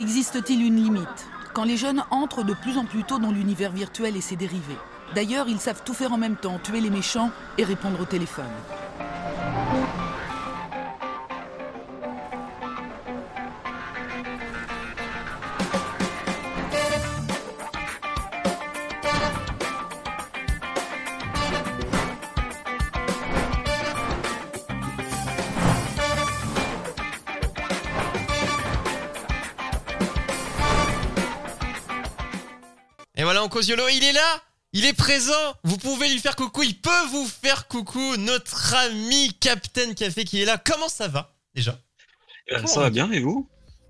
Existe-t-il une limite quand les jeunes entrent de plus en plus tôt dans l'univers virtuel et ses dérivés? D'ailleurs, ils savent tout faire en même temps, tuer les méchants et répondre au téléphone. Et il est là il est présent, vous pouvez lui faire coucou, il peut vous faire coucou, notre ami Captain Café qui est là. Comment ça va déjà? Euh, ça va bien et vous?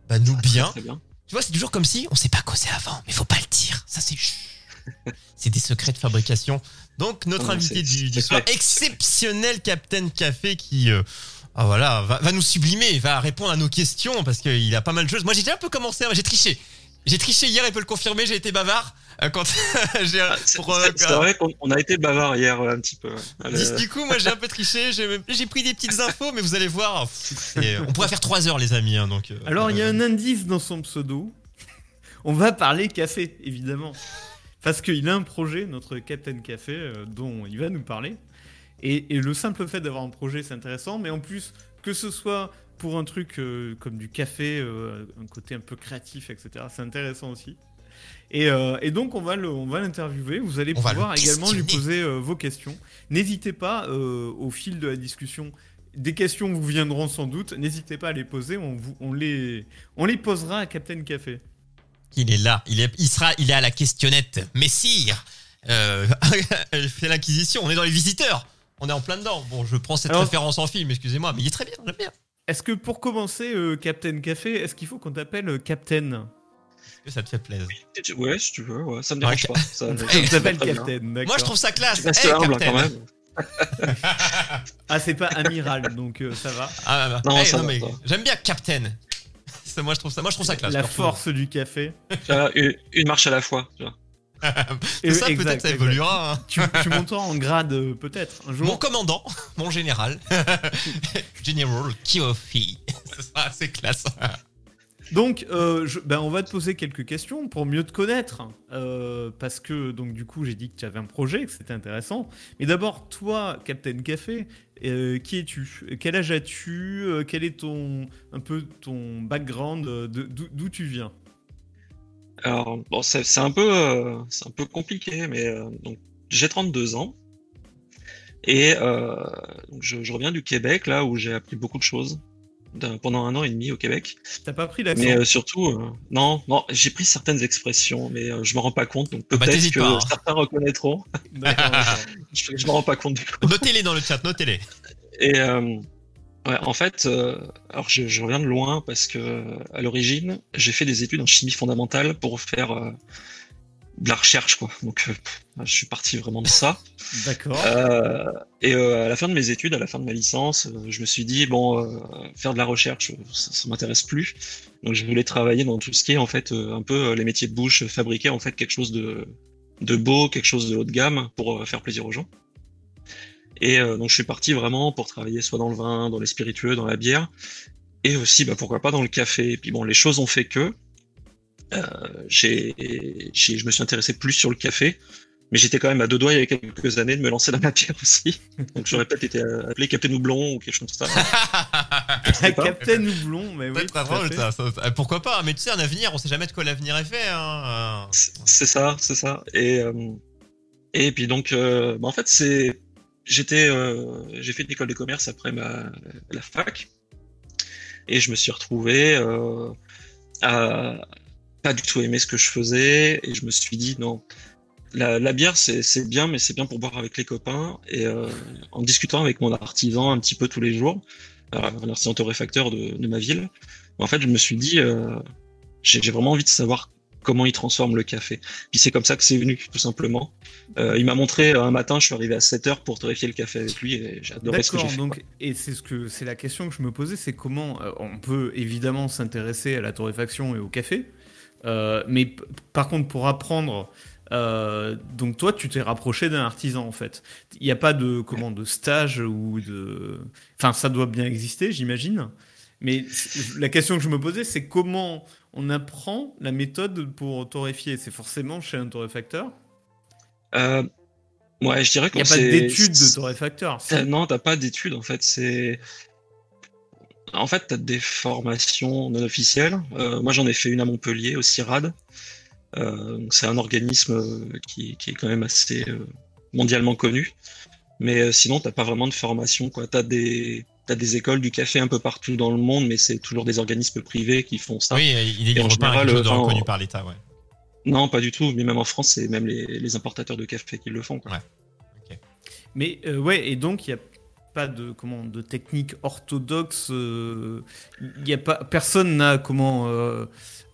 Bah nous bien. Très bien. Tu vois, c'est toujours comme si on s'est pas causé avant, mais faut pas le dire. Ça c'est c'est des secrets de fabrication. Donc notre Non, invité du, soir, exceptionnel Captain Café qui euh, ah, voilà, va, va nous sublimer, va répondre à nos questions parce qu'il a pas mal de choses. Moi j'ai déjà un peu commencé, hein, j'ai triché. J'ai triché hier, il peut le confirmer, j'ai été bavard. Euh, Quand j'ai Ah, C'est pour, euh, vrai qu'on on a été bavard hier euh, un petit peu. Du coup, moi j'ai un peu triché, j'ai j'ai pris des petites infos, mais vous allez voir, c'est- on pourrait faire 3 heures les amis. hein, donc, Alors, il y a un indice dans son pseudo. On va parler café, évidemment. Parce qu'il a un projet, notre Captain Café, dont il va nous parler. Et, et le simple fait d'avoir un projet, c'est intéressant. Mais en plus, que ce soit pour un truc euh, comme du café, euh, un côté un peu créatif, etc., c'est intéressant aussi. Et, euh, et donc, on va l'interviewer. Vous allez On pouvoir le également lui poser euh, vos questions. N'hésitez pas, euh, au fil de la discussion, des questions vous viendront sans doute. N'hésitez pas à les poser. On, vous, on, les, on les posera à Captain Café. Il est là, il, est, il sera, il est à la questionnette. Messire, euh, fait l'acquisition, on est dans les visiteurs. On est en plein dedans. Bon, je prends cette Alors- référence en film, excusez-moi, mais il est très bien, j'aime bien. Est-ce que pour commencer, Captain Café, est-ce qu'il faut qu'on t'appelle Captain? Que ça te fait plaisir? Ouais, si tu veux, ouais, ça me Ouais, dérange pas. Ça, Eh, bien. Captain. Moi, je trouve ça classe. Hey, humble Captain. quand même. Ah, c'est pas amiral, donc euh, ça va. Ah, bah, Non, hey, va, mais ça va. j'aime bien Captain. Ça, moi, je trouve ça, moi, je trouve ça classe. La force du café. Une, une marche à la fois. tu vois. Et ça, peut-être, ça évoluera. hein. Tu, tu monteras en grade euh, peut-être un jour. Mon commandant, mon général, General Kiofi. Ce sera assez classe. Donc, euh, je- ben, on va te poser quelques questions pour mieux te connaître. euh, parce que, donc, du coup, j'ai dit que tu avais un projet, que c'était intéressant. Mais d'abord, toi, Captain Café, euh, qui es-tu? Quel âge as-tu? Quel est ton, un peu ton background? D'où tu viens? Alors, c'est un peu, un peu compliqué, mais j'ai 32 ans. Et je, reviens du Québec là où j'ai appris beaucoup de choses pendant un an et demi au Québec. T'as pas pris l'accent Mais euh, surtout, euh, non, non, j'ai pris certaines expressions, mais euh, je me rends pas compte. Donc Ah bah, peut-être que pas, hein. certains reconnaîtront. Je, je me rends pas compte du coup. Notez-les dans le chat, notez-les. Et euh, ouais, en fait, euh, alors je, je reviens de loin parce que à l'origine, j'ai fait des études en chimie fondamentale pour faire euh, de la recherche, quoi. Donc, euh, je suis parti vraiment de ça. D'accord. Euh, et euh, à la fin de mes études, à la fin de ma licence, euh, je me suis dit bon, euh, faire de la recherche, ça, ça m'intéresse plus. Donc, je voulais travailler dans tout ce qui est en fait euh, un peu les métiers de bouche, fabriquer en fait quelque chose de de beau, quelque chose de haut de gamme pour faire plaisir aux gens. Et euh, donc, je suis parti vraiment pour travailler soit dans le vin, dans les spiritueux, dans la bière, et aussi, bah, pourquoi pas dans le café. Et puis bon, les choses ont fait que euh, j'ai, j'ai, je me suis intéressé plus sur le café, mais j'étais quand même à deux doigts il y a quelques années de me lancer dans la bière aussi. Donc j'aurais peut-être été appelé Captain Houblon ou quelque chose comme ça. pas. Captain Houblon, mais oui. À drôle ça, ça- ça- Pourquoi pas Mais tu sais, un avenir, on sait jamais de quoi l'avenir est fait. Hein. C'est c'est ça, c'est ça. Et euh, et puis donc, euh, bah, en fait, c'est, j'étais, euh, j'ai fait une école de commerce après ma la fac, et je me suis retrouvé euh, à pas du tout aimer ce que je faisais, et je me suis dit non. La, la bière, c'est bien, mais c'est bien pour boire avec les copains. Et euh, en discutant avec mon artisan un petit peu tous les jours, euh, un artisan torréfacteur de, de ma ville, en fait, je me suis dit, euh, j'ai vraiment envie de savoir comment il transforme le café. Puis c'est comme ça que c'est venu, tout simplement. Euh, il m'a montré un matin, je suis arrivé à 7 heures pour torréfier le café avec lui et adoré ce que j'ai fait. donc et c'est ce que c'est la question que je me posais, c'est comment euh, on peut évidemment s'intéresser à la torréfaction et au café, euh, mais par contre pour apprendre, euh, donc toi tu t'es rapproché d'un artisan en fait. Il n'y a pas de comment de stage ou de, enfin ça doit bien exister j'imagine. Mais la question que je me posais, c'est comment on apprend la méthode pour torréfier? C'est forcément chez un torréfacteur? Euh, Ouais, je dirais qu'il n'y a pas d'études de torréfacteur. Non, t'as pas d'études en fait. C'est en fait, tu as des formations non officielles. Euh, moi, j'en ai fait une à Montpellier, au CIRAD. Euh, c'est un organisme euh, qui, est quand même assez mondialement connu. Mais sinon, t'as pas vraiment de formation. Tu as des, des écoles du café un peu partout dans le monde, mais c'est toujours des organismes privés qui font ça. Oui, il est en général reconnu par l'État, ouais. Non, pas du tout. Mais même en France, c'est même les, importateurs de café qui le font. Quoi. Ouais. Mais ouais, et donc il y a pas de comment de technique orthodoxe. Euh, il a pas personne n'a comment euh,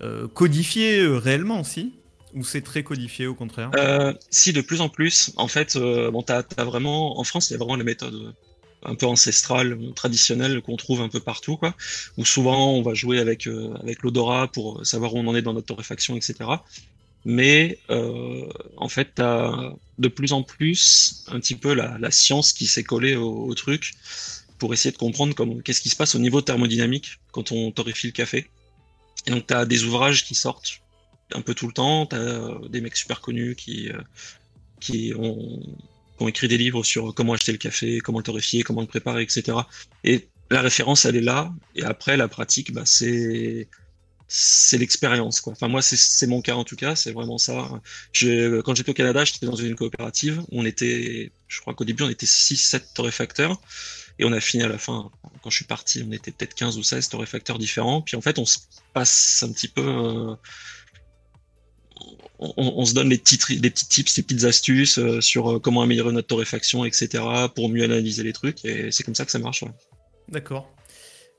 euh, codifié réellement, si? Ou c'est très codifié au contraire? Si, de plus en plus. En fait, bon, as vraiment en France, il y a vraiment les méthodes un peu ancestrales, traditionnelles qu'on trouve un peu partout, quoi. Où souvent on va jouer avec avec l'odorat pour savoir où on en est dans notre torréfaction, etc mais euh, en fait, tu de plus en plus un petit peu la, science qui s'est collée au, truc pour essayer de comprendre qu'est-ce qui se passe au niveau thermodynamique quand on torréfie le café. Et donc, tu as des ouvrages qui sortent un peu tout le temps, tu as des mecs super connus qui, euh, qui ont, ont écrit des livres sur comment acheter le café, comment le torréfier, comment le préparer, etc. Et la référence, elle est là. Et après, la pratique, bah, c'est c'est l'expérience quoi. Enfin moi c'est mon cas en tout cas, c'est vraiment ça. Quand j'étais au Canada, j'étais dans une coopérative. On était, je crois qu'au début on était 6 7 torréfacteurs et on a fini à la fin quand je suis parti, on était peut-être 15 ou 16 torréfacteurs différents. Puis en fait, on se passe un petit peu euh, on, se donne des petits, des petits tips, des petites astuces euh, sur euh, comment améliorer notre torréfaction, etc., pour mieux analyser les trucs. Et c'est comme ça que ça marche. D'accord.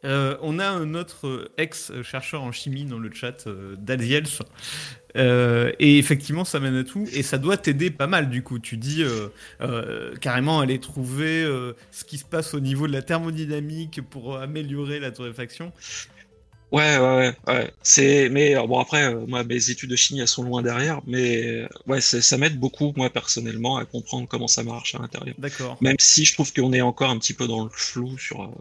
Euh, on a un autre euh, ex-chercheur en chimie dans le chat, euh, Daziels. et effectivement, ça mène à tout. Et ça doit t'aider pas mal, du coup. Tu dis carrément aller trouver ce qui se passe au niveau de la thermodynamique pour améliorer la torréfaction. Ouais, ouais, ouais. C'est, mais bon après, moi, mes études de chimie elles sont loin derrière, mais ouais, ça m'aide beaucoup moi personnellement à comprendre comment ça marche à l'intérieur. D'accord. Même si je trouve qu'on est encore un petit peu dans le flou sur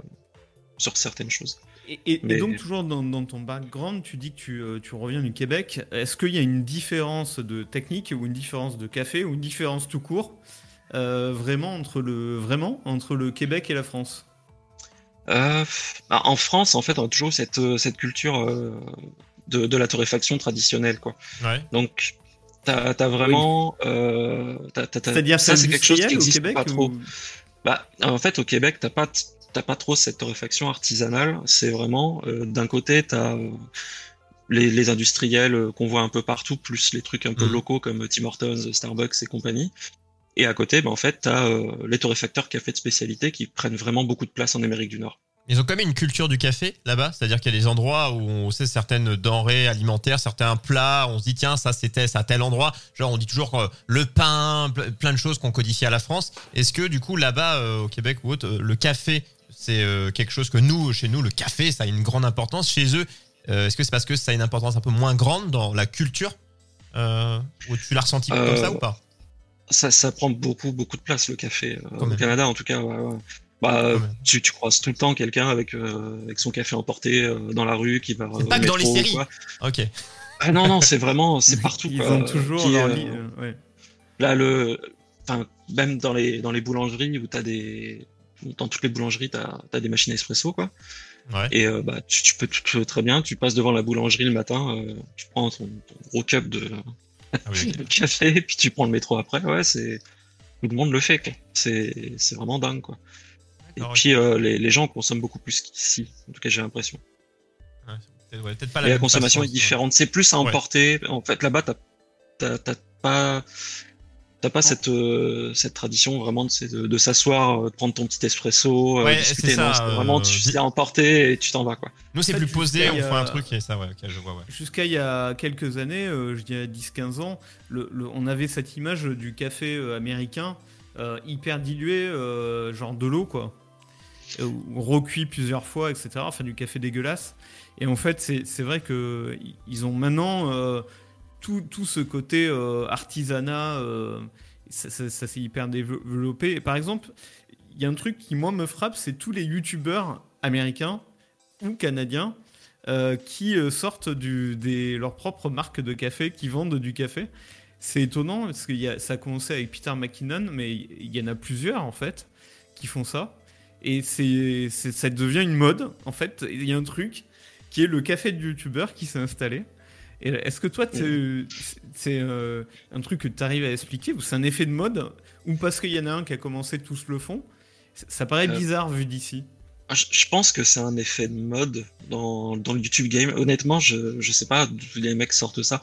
sur certaines choses. Et, donc, toujours dans, ton background, tu dis que tu, euh, tu reviens du Québec. Est-ce qu'il y a une différence de technique ou une différence de café ou une différence tout court euh, vraiment, entre le, vraiment entre le Québec et la France? Euh, bah, En France, en fait, on a toujours cette, cette culture de, de, la torréfaction traditionnelle. Quoi. Donc, tu as, vraiment. C'est-à-dire ça, c'est quelque chose qui existe pas trop. Bah, en fait, au Québec, t'as pas t'as pas trop cette torréfaction artisanale. C'est vraiment, euh, d'un côté, t'as euh, les, les, industriels euh, qu'on voit un peu partout, plus les trucs un peu mmh. locaux comme Tim Hortons, Starbucks et compagnie. Et à côté, bah, en fait, t'as les torréfacteurs café de spécialité qui prennent vraiment beaucoup de place en Amérique du Nord. Ils ont quand même une culture du café là-bas, c'est-à-dire qu'il y a des endroits où on sait certaines denrées alimentaires, certains plats, on se dit tiens ça c'était à tel endroit. Genre on dit toujours le pain, plein de choses qu'on codifie à la France. Est-ce que du coup là-bas au Québec ou autre, le café c'est euh, quelque chose que nous, chez nous, le café, ça a une grande importance. Chez eux, euh, est-ce que c'est parce que ça a une importance un peu moins grande dans la culture euh, Ou tu l'as ressenti comme ça ou pas? ça, ça prend beaucoup, beaucoup de place, le café. au Canada, en tout cas, Bah, tu, tu, croises tout le temps quelqu'un avec, avec son café emporté dans la rue qui va. C'est pas que dans les séries. Ok. Ah non, non, c'est vraiment, c'est partout. Ils ont toujours leur Là, le, enfin, même dans les, dans les boulangeries où tu as des, dans toutes les boulangeries, tu as, des machines espresso, quoi. Et euh, bah, tu, peux très bien, tu passes devant la boulangerie le matin, euh, tu prends ton, gros cup de, ah café, et puis tu prends le métro après. Ouais, c'est tout le monde le fait. C'est c'est vraiment dingue, quoi. Et puis euh, les, les, gens consomment beaucoup plus qu'ici. En tout cas, j'ai l'impression. Ouais, pas la, la consommation est différente. C'est plus à emporter. En fait, là-bas, t'as pas T'as pas cette, euh, cette tradition vraiment de, de, s'asseoir, euh, de prendre ton petit espresso, euh, discuter? non, vraiment, tu viens emporter et tu t'en vas, quoi. Nous, c'est plus posé, on fait un truc et ça, ouais, je vois, ouais. Jusqu'à il y a quelques années, je dirais 10-15 ans, le, on avait cette image du café américain hyper dilué, genre de l'eau, quoi. recuit plusieurs fois, etc. Enfin, du café dégueulasse. Et en fait, c'est vrai que ils ont maintenant tout, ce côté euh, artisanat, euh, ça, s'est hyper développé. par exemple, il y a un truc qui, moi, me frappe, c'est tous les youtubeurs américains ou canadiens euh, qui sortent du, des, leurs propres marques de café, qui vendent du café. C'est étonnant parce que ça a commencé avec Peter McKinnon, mais il y en a plusieurs en fait qui font ça. Et c'est, ça devient une mode. En fait, il y a un truc qui est le café de youtubeur qui s'est installé. Est-ce que toi, c'est euh, un truc que tu arrives à expliquer ou c'est un effet de mode ou parce qu'il y en a un qui a commencé, tous le font? Ça- paraît Euh, bizarre vu d'ici. Je, je pense que c'est un effet de mode dans, dans le YouTube game. Honnêtement, je, je sais pas d'où les mecs sortent ça.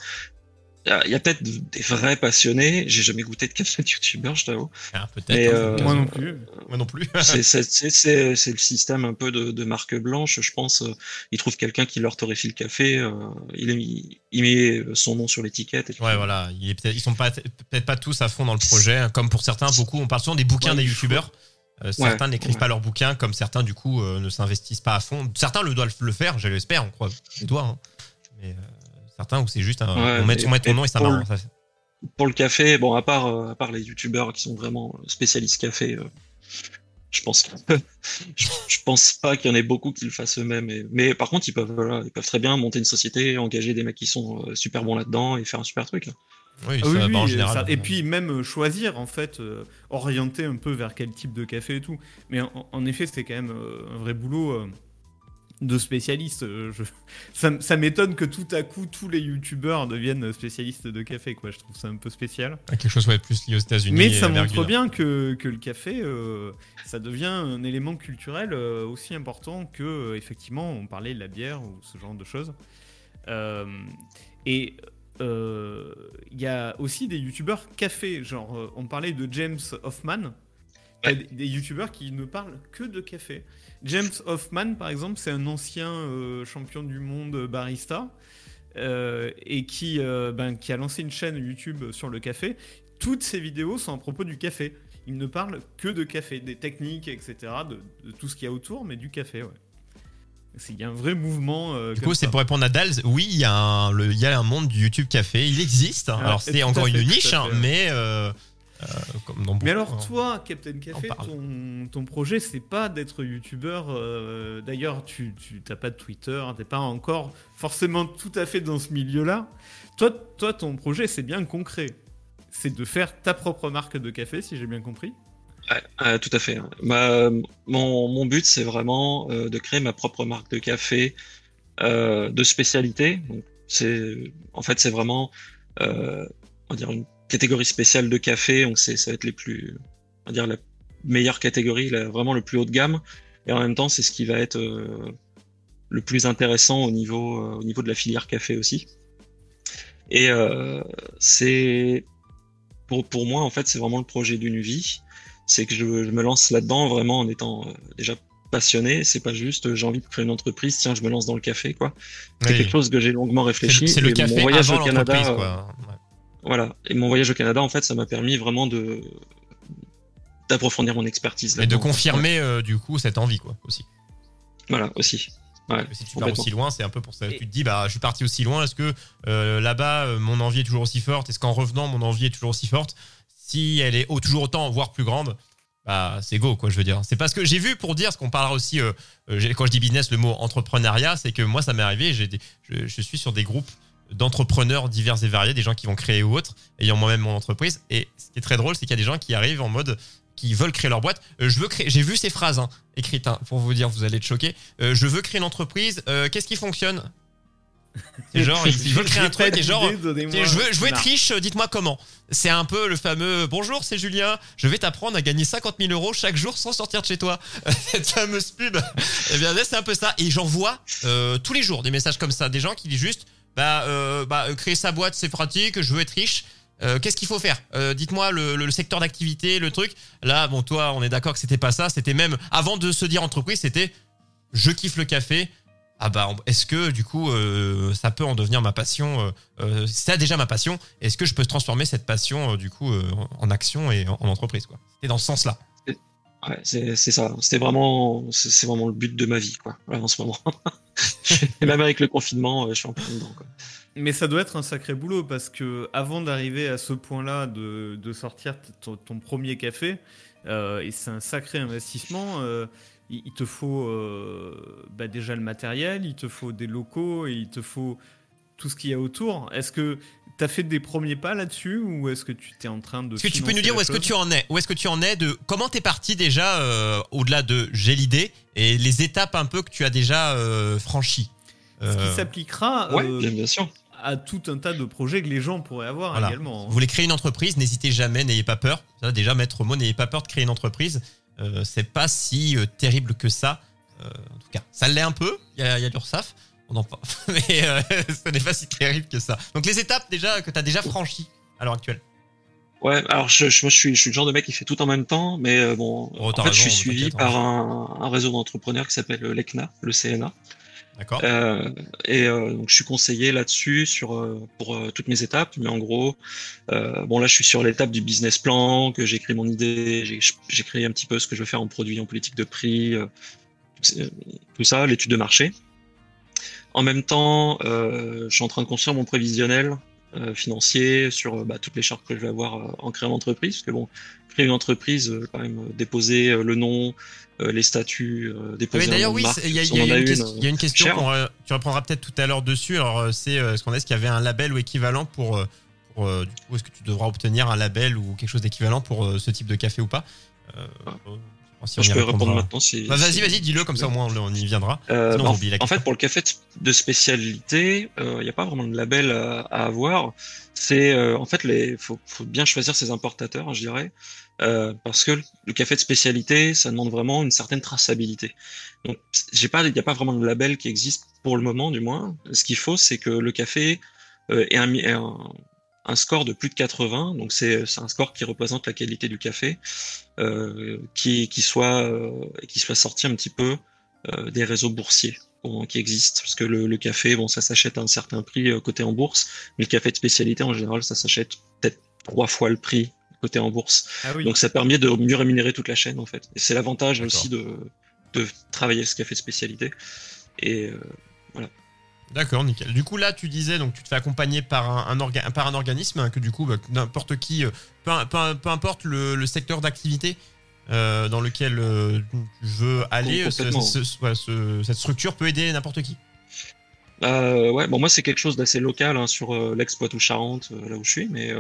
Il y a, il y a peut-être des vrais passionnés. J'ai jamais goûté de café de youtubeur, je t'avoue. Ah, peut-être. Hein, euh, Moi non plus. Moi non plus. C'est c'est- c'est- c'est- c'est le système un peu de, de marque blanche, je pense. euh, Ils trouvent quelqu'un qui leur torréfie le café, euh, il, il, il met son nom sur l'étiquette. tout. Ouais, voilà. Il est ils sont peut-être pas tous à fond dans le projet, hein, comme pour certains, beaucoup. On parle souvent des bouquins Ouais, des youtubeurs. Euh, certains Ouais, n'écrivent ouais. pas leurs bouquins, comme certains, du coup, euh, ne s'investissent pas à fond. Certains le doivent le faire, je l'espère, on croit les doigts. hein. Mais euh, certains où c'est juste un, Ouais, on, met, et- on met ton nom et ça pour marche. le- ça- Pour le café, bon, à part, euh, à part les youtubeurs qui sont vraiment spécialistes café, euh, je pense que, je, je pense pas qu'il y en ait beaucoup qui le fassent eux-mêmes. et- Mais par contre, ils peuvent, voilà, ils peuvent très bien monter une société, engager des mecs qui sont euh, super bons là-dedans et faire un super truc. hein. Oui, Ah ça, oui, bah, oui, en et général. ça- et euh, puis même euh, choisir en fait, euh, orienter un peu vers quel type de café et tout. Mais en, en effet, c'est quand même euh, un vrai boulot euh, de spécialiste. euh, je- Ça, m'étonne que tout à coup tous les youtubeurs deviennent spécialistes de café. Quoi. Je trouve ça un peu spécial. quelque chose ouais, plus lié aux États-Unis. Mais ça montre bien que, que le café, euh, ça devient un élément culturel euh, aussi important que, euh, effectivement, on parlait de la bière ou ce genre de choses. Euh, et euh, il y a aussi des youtubeurs café, genre on parlait de James Hoffman. Il y a Ouais. des, des youtubeurs qui ne parlent que de café. James Hoffman, par exemple, c'est un ancien euh, champion du monde barista euh, et qui, euh, ben, qui a lancé une chaîne YouTube sur le café. Toutes ses vidéos sont à propos du café. Il ne parle que de café, des techniques, etc., de, de tout ce qu'il y a autour, mais du café, ouais. Il y a un vrai mouvement. euh, Du coup, c'est pour répondre à Dals. Oui, il y, a un, le- il y a un monde du YouTube Café. Il existe. Ah, alors, c'est encore une niche, fait, hein, mais. euh, comme dans Mais beaucoup- alors toi, Captain Café, ton, ton projet, c'est pas d'être youtubeur. euh, D'ailleurs, tu t'as pas de Twitter, t'es pas encore forcément tout à fait dans ce milieu-là. Toi, toi, ton projet, c'est bien concret. C'est de faire ta propre marque de café, si j'ai bien compris. Ouais, tout à fait. hein. Ma- mon, mon but, c'est vraiment euh, de créer ma propre marque de café euh, de spécialité. C'est, en fait, c'est vraiment, euh, on va dire une catégorie spéciale de café. Donc, c'est, ça va être les plus, on va dire la meilleure catégorie, la- vraiment le plus haut de gamme. Et en même temps, c'est ce qui va être euh, le plus intéressant au niveau, euh, au niveau de la filière café aussi. Et euh, c'est, pour, pour moi, en fait, c'est vraiment le projet d'une vie c'est que je, je me lance là-dedans vraiment en étant déjà passionné. C'est pas juste j'ai envie de créer une entreprise, tiens, je me lance dans le café, quoi. C'est Oui. quelque chose que j'ai longuement réfléchi. c'est le café mon voyage avant au Canada, quoi. Voilà. Et mon voyage au Canada, en fait, ça m'a permis vraiment de d'approfondir mon expertise. Et de confirmer, euh, du coup, cette envie, quoi, aussi. Voilà, aussi. Ouais, si tu pars aussi loin, c'est un peu pour ça. Et- Tu te dis, bah, je suis parti aussi loin. Est-ce que euh, là-bas, euh, mon envie est toujours aussi forte? Est-ce qu'en revenant, mon envie est toujours aussi forte? Si elle est au- toujours autant, voire plus grande, bah, c'est go, quoi, je veux dire. C'est parce que j'ai vu, pour dire, ce qu'on parlera aussi, euh, quand je dis business, le mot entrepreneuriat, c'est que moi, ça m'est arrivé, j'ai des- je, je suis sur des groupes d'entrepreneurs divers et variés, des gens qui vont créer ou autres, ayant moi-même mon entreprise. Et ce qui est très drôle, c'est qu'il y a des gens qui arrivent en mode qui veulent créer leur boîte. Euh, je veux créer, j'ai vu ces phrases hein, écrites hein, pour vous dire, vous allez être choqués. Euh, je veux créer une entreprise. euh, Qu'est-ce qui fonctionne? C'est genre ils, ils veulent créer un truc et genre je veux, je veux un être riche, dites-moi comment. C'est un peu le fameux bonjour, c'est Julien, je vais t'apprendre à gagner 50 000 euros chaque jour sans sortir de chez toi. Cette fameuse pub. Eh bien, là, c'est un peu ça. Et j'en vois tous les jours des messages comme ça, des gens qui disent juste bah, euh, bah créer sa boîte, c'est pratique, je veux être riche. Euh, Qu'est-ce qu'il faut faire? Euh, Dites-moi le, secteur d'activité, le truc. Là, bon, toi, on est d'accord que c'était pas ça. C'était même avant de se dire entreprise, c'était je kiffe le café. Ah bah, est-ce que du coup, euh, ça peut en devenir ma passion C'est déjà ma passion. Est-ce que je peux transformer cette passion du coup en action et en, en entreprise quoi? C'était dans ce sens-là. Ouais, c'est ça. C'était vraiment, c'est vraiment le but de ma vie, quoi. En ce moment. Et même avec le confinement, euh, je suis en plein dedans, quoi. Mais ça doit être un sacré boulot parce que avant d'arriver à ce point-là de, de sortir ton, premier café, euh, et c'est un sacré investissement. euh, il, te faut bah, déjà le matériel, il te faut des locaux et il te faut tout ce qu'il y a autour. Est-ce que tu as fait des premiers pas là-dessus ou est-ce que tu t'es en train de. Est-ce que tu peux nous dire où est-ce que tu en es? Où est-ce que tu en es de comment t'es parti déjà euh, au-delà de j'ai l'idée et les étapes un peu que tu as déjà euh, franchies? Ce qui Euh, s'appliquera Ouais, euh, bien, bien sûr. à tout un tas de projets que les gens pourraient avoir Voilà. également. hein. Vous voulez créer une entreprise, n'hésitez jamais, n'ayez pas peur. Ça, déjà, maître mot, n'ayez pas peur de créer une entreprise. Euh, c'est pas si euh, terrible que ça. Euh, en tout cas, ça l'est un peu. Il y a, a l'URSSAF. On en parle. Mais euh, ce n'est pas si terrible que ça. Donc, les étapes déjà que tu as déjà franchies à l'heure actuelle. Ouais, alors je, je, moi, je, suis, je suis le genre de mec qui fait tout en même temps, mais euh, bon, Oh, en t'as fait, raison, je suis suivi t'inquiète, par un, un réseau d'entrepreneurs qui s'appelle l'ECNA, le CNA. D'accord Euh, et euh, donc je suis conseillé là-dessus sur euh, pour euh, toutes mes étapes. Mais en gros, euh, bon là je suis sur l'étape du business plan, que j'ai écrit mon idée, j'ai créé un petit peu ce que je veux faire en produit, en politique de prix, euh, tout ça, l'étude de marché. En même temps, euh, je suis en train de construire mon prévisionnel euh, financier sur euh, bah, toutes les charges que je vais avoir en créant l'entreprise. Parce que bon, créer une entreprise, quand même déposer le nom, les statuts, déposer d'ailleurs, oui, il y, a- y une y a question qu'on tu reprendras peut-être tout à l'heure dessus. Alors, c'est est-ce qu'on est-ce qu'il y avait un label ou équivalent pour, pour du coup, est-ce que tu devras obtenir un label ou quelque chose d'équivalent pour ce type de café ou pas? Euh, Ah. Euh, je si on peux répondra. répondre maintenant si. Bah, vas-y, vas-y, dis-le comme ça au moins on, on y viendra. Euh, Sinon, bah, on en, oublie la en question. fait, pour le café de spécialité, il n'y a pas vraiment de label à, à avoir. C'est euh, en fait, les faut, faut bien choisir ses importateurs, hein, je dirais, euh, parce que le, café de spécialité, ça demande vraiment une certaine traçabilité. Donc, j'ai pas, il n'y a pas vraiment de label qui existe pour le moment, du moins. Ce qu'il faut, c'est que le café euh, ait un, ait un, un score de plus de 80. Donc, c'est c'est un score qui représente la qualité du café, euh, qui, qui soit euh, qui soit sorti un petit peu euh, des réseaux boursiers bon, qui existent. Parce que le, le café, bon, ça s'achète à un certain prix euh, côté en bourse, mais le café de spécialité, en général, ça s'achète peut-être trois fois le prix côté en bourse. Ah oui. Donc ça permet de mieux rémunérer toute la chaîne, en fait. Et c'est l'avantage aussi de, de travailler ce café de spécialité. Et euh, D'accord, nickel. Du coup, là, tu disais, donc tu te fais accompagner par un, un orga- par un organisme hein, que du coup, bah, n'importe qui, euh, peu, peu- peu importe le, le secteur d'activité euh, dans lequel euh, tu veux aller, ce- ce- ce- cette structure peut aider n'importe qui? Euh, ouais, bon, moi, c'est quelque chose d'assez local hein, sur euh, l'ex-Poitou-Charentes, euh, là où je suis, mais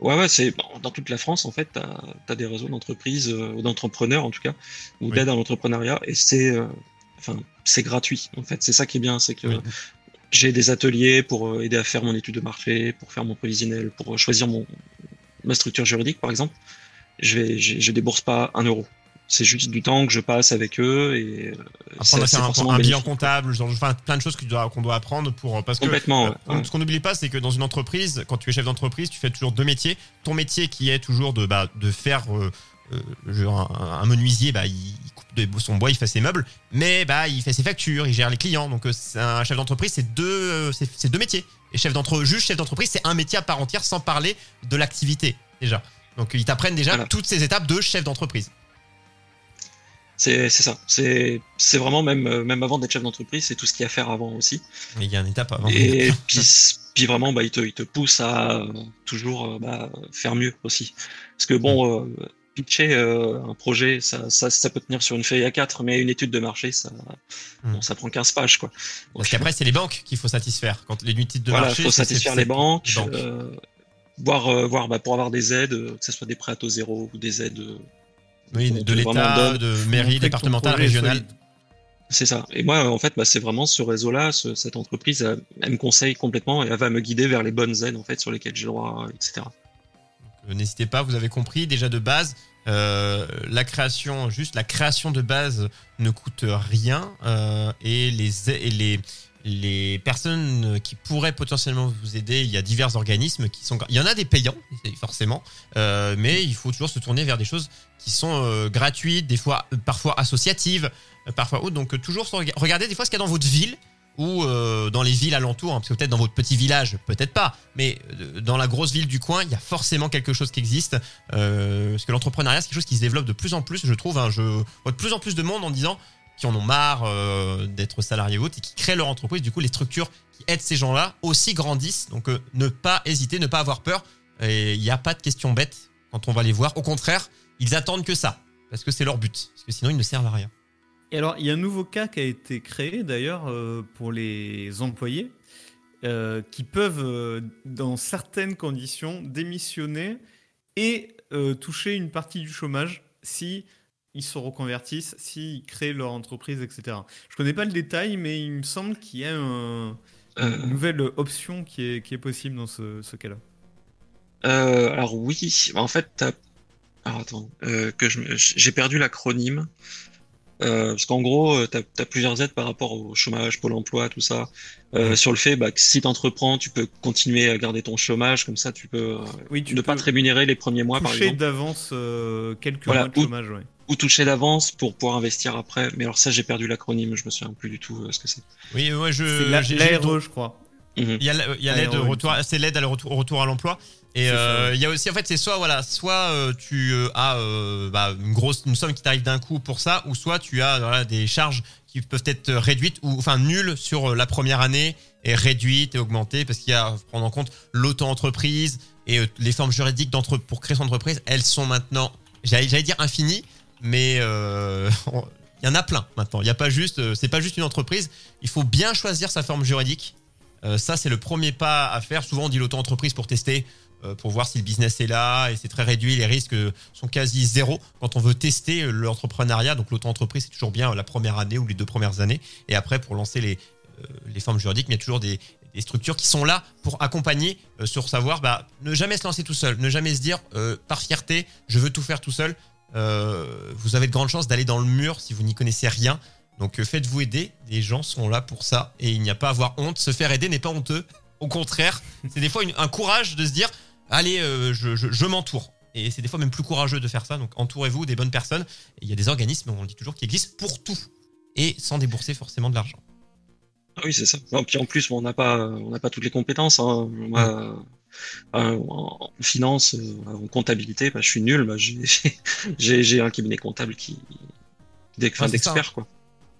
ouais, ouais, c'est dans toute la France, en fait, t'as as des réseaux d'entreprises, ou d'entrepreneurs en tout cas, ou Oui. d'aide à l'entrepreneuriat, et c'est enfin, c'est gratuit, en fait. C'est ça qui est bien, c'est que Oui. j'ai des ateliers pour euh, aider à faire mon étude de marché, pour faire mon prévisionnel, pour euh, choisir mon ma structure juridique, par exemple. Je vais, je, je débourse pas un euro. C'est juste du temps que je passe avec eux et euh, c'est Apprendre à faire un, un bilan comptable, genre, enfin, plein de choses que qu'on doit apprendre pour parce que Complètement. Euh, ouais. Ce qu'on n'oublie pas, c'est que dans une entreprise, quand tu es chef d'entreprise, tu fais toujours deux métiers. Ton métier qui est toujours de, bah, de faire euh, euh, un, un menuisier, bah, il de- son bois, il fait ses meubles, mais bah, il fait ses factures, il gère les clients. Donc euh, un chef d'entreprise, c'est deux, euh, c'est deux métiers. Et chef d'entre juste chef d'entreprise, c'est un métier à part entière, sans parler de l'activité déjà. Donc ils t'apprennent déjà Voilà. toutes ces étapes de chef d'entreprise. C'est ça. C'est vraiment même euh, même avant d'être chef d'entreprise, c'est tout ce qu'il y a à faire avant aussi. Mais il y a une étape avant. Et puis puis vraiment bah il te il te pousse à euh, toujours bah, faire mieux aussi. Parce que bon euh, pitcher euh, un projet ça, ça ça peut tenir sur une feuille A4 mais une étude de marché ça Hmm. bon, ça prend 15 pages quoi. Donc, Parce qu'après, c'est les banques qu'il faut satisfaire. Quand les unités de voilà, marché, faut c'est- satisfaire les banques, les banques. euh, voir euh, voir bah, pour avoir des aides, que ce soit des prêts à taux zéro ou des aides Oui, de l'État, de Faut mairie, départementale, régionale. C'est ça. Et moi, en fait, bah, c'est vraiment ce réseau-là, ce- cette entreprise, elle, elle me conseille complètement et elle va me guider vers les bonnes aides, en fait, sur lesquelles j'ai le droit, etc. Euh, N'hésitez pas, vous avez compris déjà de base. euh, la création, juste la création de base ne coûte rien euh, et les et les les personnes qui pourraient potentiellement vous aider, il y a divers organismes qui sont, il y en a des payants forcément, mais il faut toujours se tourner vers des choses qui sont gratuites, des fois, parfois associatives, parfois autres. Donc toujours se rega- regardez des fois ce qu'il y a dans votre ville ou euh, dans les villes alentours, hein, parce que peut-être dans votre petit village, peut-être pas, mais euh, dans la grosse ville du coin, il y a forcément quelque chose qui existe. Euh, parce que l'entrepreneuriat, c'est quelque chose qui se développe de plus en plus, je trouve. Hein, je vois de plus en plus de monde en disant qui en ont marre d'être salariés ou autres et qui créent leur entreprise. Du coup, les structures qui aident ces gens-là aussi grandissent. Donc, ne pas hésiter, ne pas avoir peur. Et il n'y a pas de questions bêtes quand on va les voir. Au contraire, ils attendent que ça. Parce que c'est leur but. Parce que sinon, ils ne servent à rien. Et alors, il y a un nouveau cas qui a été créé d'ailleurs euh, pour les employés euh, qui peuvent, euh, dans certaines conditions, démissionner et toucher une partie du chômage si ils se reconvertissent, s'ils créent leur entreprise, etc. Je connais pas le détail, mais il me semble qu'il y a un- une nouvelle option qui est, qui est possible dans ce, ce cas-là. Alors oui, en fait. Alors attends, que je j'ai perdu l'acronyme. Euh, parce qu'en gros, euh, t'as as plusieurs aides par rapport au chômage, Pôle emploi, tout ça. Euh, sur le fait bah, que si t'entreprends, tu peux continuer à garder ton chômage, comme ça tu peux euh, Oui, tu ne peux pas te rémunérer les premiers mois, par toucher exemple. d'avance euh, quelques Voilà, mois de ou- chômage. Ouais. Ou toucher d'avance pour pouvoir investir après. Mais alors ça, j'ai perdu l'acronyme, je me souviens plus du tout euh, ce que c'est. Oui, ouais, je. L'ARE, je crois. Mhm. Il y a, la- il y a l'aide au retour, c'est l'aide à le retour, au retour à l'emploi. Et euh, il y a aussi, en fait, c'est soit voilà, soit euh, tu euh, as bah, une grosse, une somme qui t'arrive d'un coup pour ça, ou soit tu as voilà, des charges qui peuvent être réduites ou enfin nulles sur la première année et réduites et augmentées parce qu'il y a à prendre en compte l'auto-entreprise et les formes juridiques d'entre pour créer son entreprise. Elles sont maintenant, j'allais dire infinies, mais il y en a plein maintenant. Il y a pas juste, c'est pas juste une entreprise. Il faut bien choisir sa forme juridique. Ça, c'est le premier pas à faire. Souvent, on dit l'auto-entreprise pour tester, pour voir si le business est là, et c'est très réduit. Les risques euh, sont quasi zéro quand on veut tester euh, l'entrepreneuriat. Donc, l'auto-entreprise, c'est toujours bien euh, la première année ou les deux premières années. Et après, pour lancer les, euh, les formes juridiques, il y a toujours des, des structures qui sont là pour accompagner euh, sur savoir bah, ne jamais se lancer tout seul, ne jamais se dire euh, par fierté, je veux tout faire tout seul. Euh, vous avez de grandes chances d'aller dans le mur si vous n'y connaissez rien. Donc euh, faites-vous aider, les gens sont là pour ça et il n'y a pas à avoir honte. Se faire aider n'est pas honteux. Au contraire, c'est des fois un courage de se dire allez, euh, je, je- je m'entoure. Et c'est des fois même plus courageux de faire ça. Donc entourez-vous des bonnes personnes. Et il y a des organismes, on le dit toujours, qui existent pour tout et sans débourser forcément de l'argent. Ah oui, c'est ça. Non, puis en plus, on n'a pas, on n'a pas toutes les compétences. Hein. Moi, euh, en finance, euh, en comptabilité, bah, je suis nul. Bah, j'ai, j'ai, un cabinet comptable qui, enfin, ça, d'experts, quoi.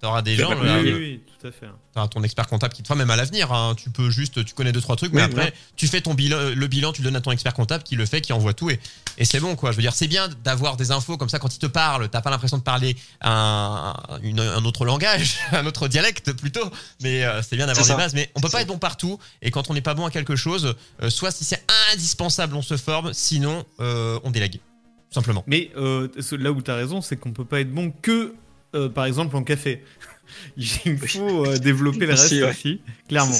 T'auras des gens, là, Oui, Ah, oui, tout à fait. t'auras ton expert comptable qui te fera même à l'avenir. hein. Tu peux juste, tu connais deux trois trucs, mais après tu fais ton bilan, le bilan, tu le donnes à ton expert comptable qui le fait, qui envoie tout et, et c'est bon quoi. Je veux dire, c'est bien d'avoir des infos comme ça quand il te parle. T'as pas l'impression de parler un, une- un autre langage, un autre dialecte plutôt, mais euh, c'est bien d'avoir des bases. Mais on peut pas ça. être bon partout et quand on n'est pas bon à quelque chose, euh, soit si c'est indispensable, on se forme, sinon euh, on délègue, tout simplement. Mais euh, là où tu as raison, c'est qu'on peut pas être bon que, euh, par exemple, en café. Il faut euh, développer le reste Aussi, ouais. aussi, clairement.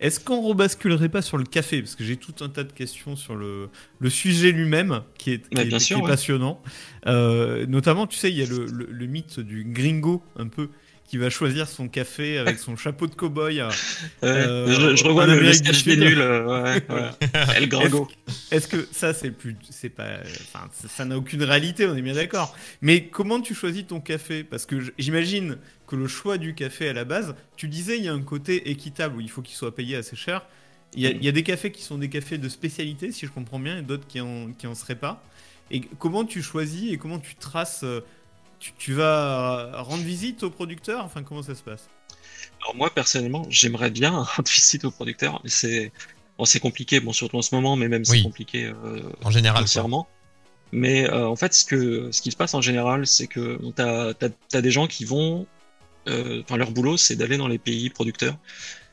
Est-ce qu'on rebasculerait pas sur le café? Parce que j'ai tout un tas de questions sur le, le sujet lui-même, qui est, qui est- qui est ouais. passionnant. Euh, notamment, tu sais, il y a le, le- le mythe du gringo, un peu, qui va choisir son café avec son chapeau de cow-boy. Euh, je, je revois le, sketch des nuls. euh, ouais, Voilà. ouais. El Gringo. Est-ce que ça, c'est plus. C'est pas. Enfin, ça- n'a aucune réalité, on est bien d'accord. Mais comment tu choisis ton café? Parce que j'imagine que le choix du café à la base, tu disais, il y a un côté équitable où il faut qu'il soit payé assez cher. Il y, a, il y a des cafés qui sont des cafés de spécialité, si je comprends bien, et d'autres qui en, qui en seraient pas. Et comment tu choisis et comment tu traces euh, tu, tu vas rendre visite au producteur? Enfin, comment ça se passe? Alors moi personnellement, j'aimerais bien rendre visite au producteur, mais c'est bon, c'est compliqué, bon surtout en ce moment, mais même c'est compliqué euh, En général. Mais euh, en fait, ce que ce qui se passe en général, c'est que t'as t'as t'as des gens qui vont, euh, enfin leur boulot, c'est d'aller dans les pays producteurs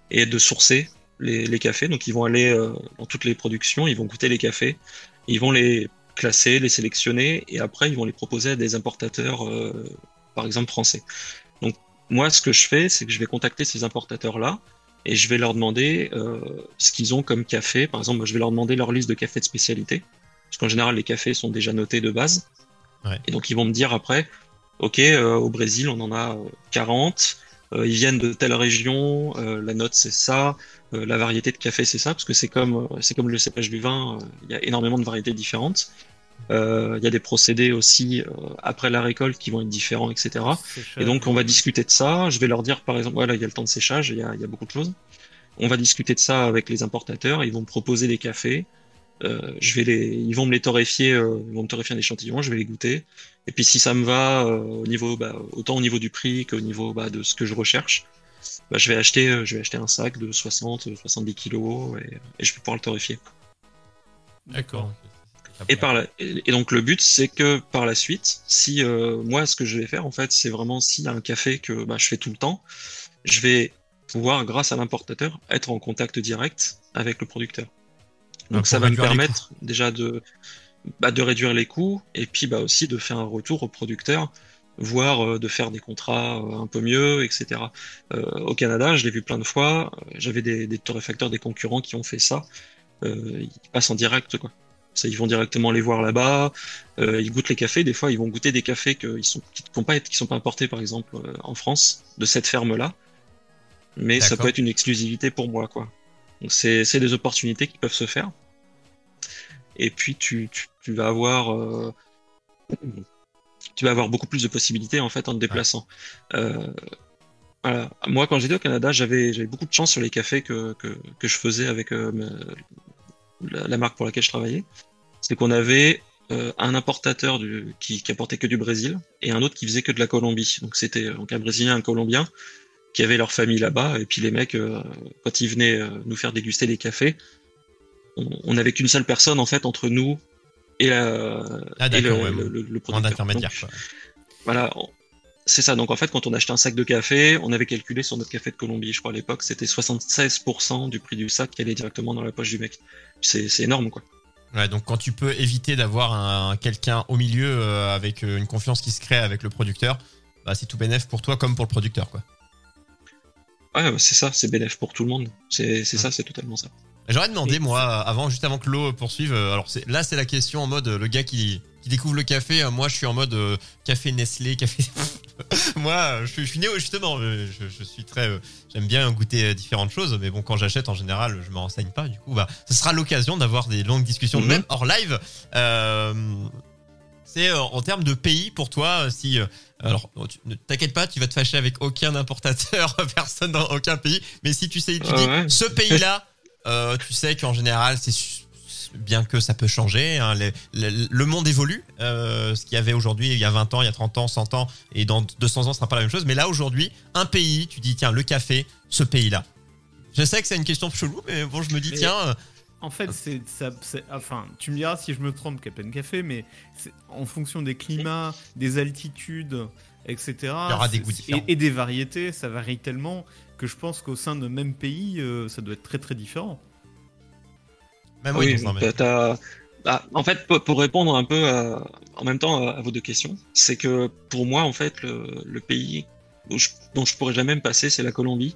et de sourcer les, les cafés. Donc ils vont aller euh, dans toutes les productions, ils vont goûter les cafés, ils vont les classer, les sélectionner, et après ils vont les proposer à des importateurs, euh, par exemple français. Donc moi, ce que je fais, c'est que je vais contacter ces importateurs-là et je vais leur demander euh, ce qu'ils ont comme café. Par exemple, je vais leur demander leur liste de cafés de spécialité, parce qu'en général, les cafés sont déjà notés de base. Ouais. Et donc, ils vont me dire après, OK, euh, au Brésil, on en a euh, 40, euh, ils viennent de telle région, la note c'est ça, la variété de café c'est ça, parce que c'est comme, c'est comme le cépage du vin, il y a énormément de variétés différentes. Euh, Il y a des procédés aussi euh, après la récolte qui vont être différents, etc. Et donc, on va discuter de ça. Je vais leur dire, par exemple, voilà, il y a le temps de séchage, il y a, il y a beaucoup de choses. On va discuter de ça avec les importateurs. Ils vont me proposer des cafés. Euh, je vais les, ils vont me les torréfier, euh, ils vont me torréfier un échantillon. Je vais les goûter. Et puis, si ça me va euh, au niveau, bah, autant au niveau du prix qu'au niveau bah, de ce que je recherche, bah, je vais acheter, euh, je vais acheter un sac de 60, 70 kilos et, et je vais pouvoir le torréfier. D'accord. Et par la, et donc le but c'est que par la suite, si euh, moi ce que je vais faire en fait, c'est vraiment s'il y a un café que bah, je fais tout le temps, je vais pouvoir grâce à l'importateur être en contact direct avec le producteur. Donc ça va me permettre déjà de bah, de réduire les coûts et puis bah aussi de faire un retour au producteur, voire euh, de faire des contrats euh, un peu mieux, etc. Euh, au Canada, je l'ai vu plein de fois. J'avais des, des torréfacteurs, des concurrents qui ont fait ça. Ils passent en direct, quoi. Ça, ils vont directement les voir là-bas. Euh, ils goûtent les cafés. Des fois, ils vont goûter des cafés qui sont qui, qui ont pas qui sont pas importés, par exemple, euh, en France, de cette ferme-là. Mais ça peut être une exclusivité pour moi, quoi. Donc c'est des opportunités qui peuvent se faire. Et puis tu, tu, tu vas avoir euh, tu vas avoir beaucoup plus de possibilités en fait en te déplaçant. Euh, voilà. Moi, quand j'étais au Canada, j'avais beaucoup de chance sur les cafés que que, que je faisais avec euh, la marque pour laquelle je travaillais. C'est qu'on avait euh, un importateur du, qui, qui apportait que du Brésil et un autre qui faisait que de la Colombie. Donc c'était donc un Brésilien, un Colombien qui avaient leur famille là-bas. Et puis les mecs, euh, quand ils venaient euh, nous faire déguster des cafés, on, n'avait qu'une seule personne en fait entre nous et, la, Ah, et le, ouais, le, le- le Moins producteur. Donc, voilà, c'est ça. Donc en fait, quand on achetait un sac de café, on avait calculé sur notre café de Colombie, je crois à l'époque, c'était 76% du prix du sac qui allait directement dans la poche du mec. C'est c'est énorme quoi. Ouais, donc quand tu peux éviter d'avoir un, quelqu'un au milieu euh, avec euh, une confiance qui se crée avec le producteur, bah, c'est tout bénéf pour toi comme pour le producteur. Quoi. Ouais, bah, c'est ça, c'est bénéf pour tout le monde. C'est c'est Ouais. ça, c'est totalement ça. J'aurais demandé, moi, avant, juste avant que l'eau poursuive, euh, alors c'est- là, c'est la question en mode le gars qui, qui découvre le café. Moi, je suis en mode euh, café Nestlé, café. moi, je suis, je suis néo, justement. Je, je suis très. euh, J'aime bien goûter euh, différentes choses, mais bon, quand j'achète, en général, je me renseigne pas. Du coup, bah, ce sera l'occasion d'avoir des longues discussions, Mhm. même hors live. Euh, c'est en termes de pays pour toi, si. alors, tu- ne t'inquiète pas, tu vas te fâcher avec aucun importateur, personne dans aucun pays. Mais si tu sais, tu Ah dis, ouais. ce pays-là, euh, tu sais qu'en général, c'est bien que ça peut changer. hein, les- le, le monde évolue. Euh, ce qu'il y avait aujourd'hui, il y a 20 ans, il y a 30 ans, 100 ans, et dans 200 ans, ce sera pas la même chose. Mais là, aujourd'hui, un pays, tu dis, tiens, le café, ce pays-là. Je sais que c'est une question chelou, mais bon, je me dis, Mais- tiens, euh, En fait, c'est ça. c'est- Enfin, tu me diras si je me trompe, Captain Café, mais c'est- en fonction des climats, des altitudes, etc. Il y aura des goûts différents. Et, et des variétés, ça varie tellement que je pense qu'au sein d'un même pays, euh, ça doit être très très différent. Même oui, oui, t'as- t'as- bah, en fait, pour- répondre un peu à- en même temps à, à vos deux questions, c'est que pour moi, en fait, le, le pays dont je, dont je pourrais jamais me passer, c'est la Colombie,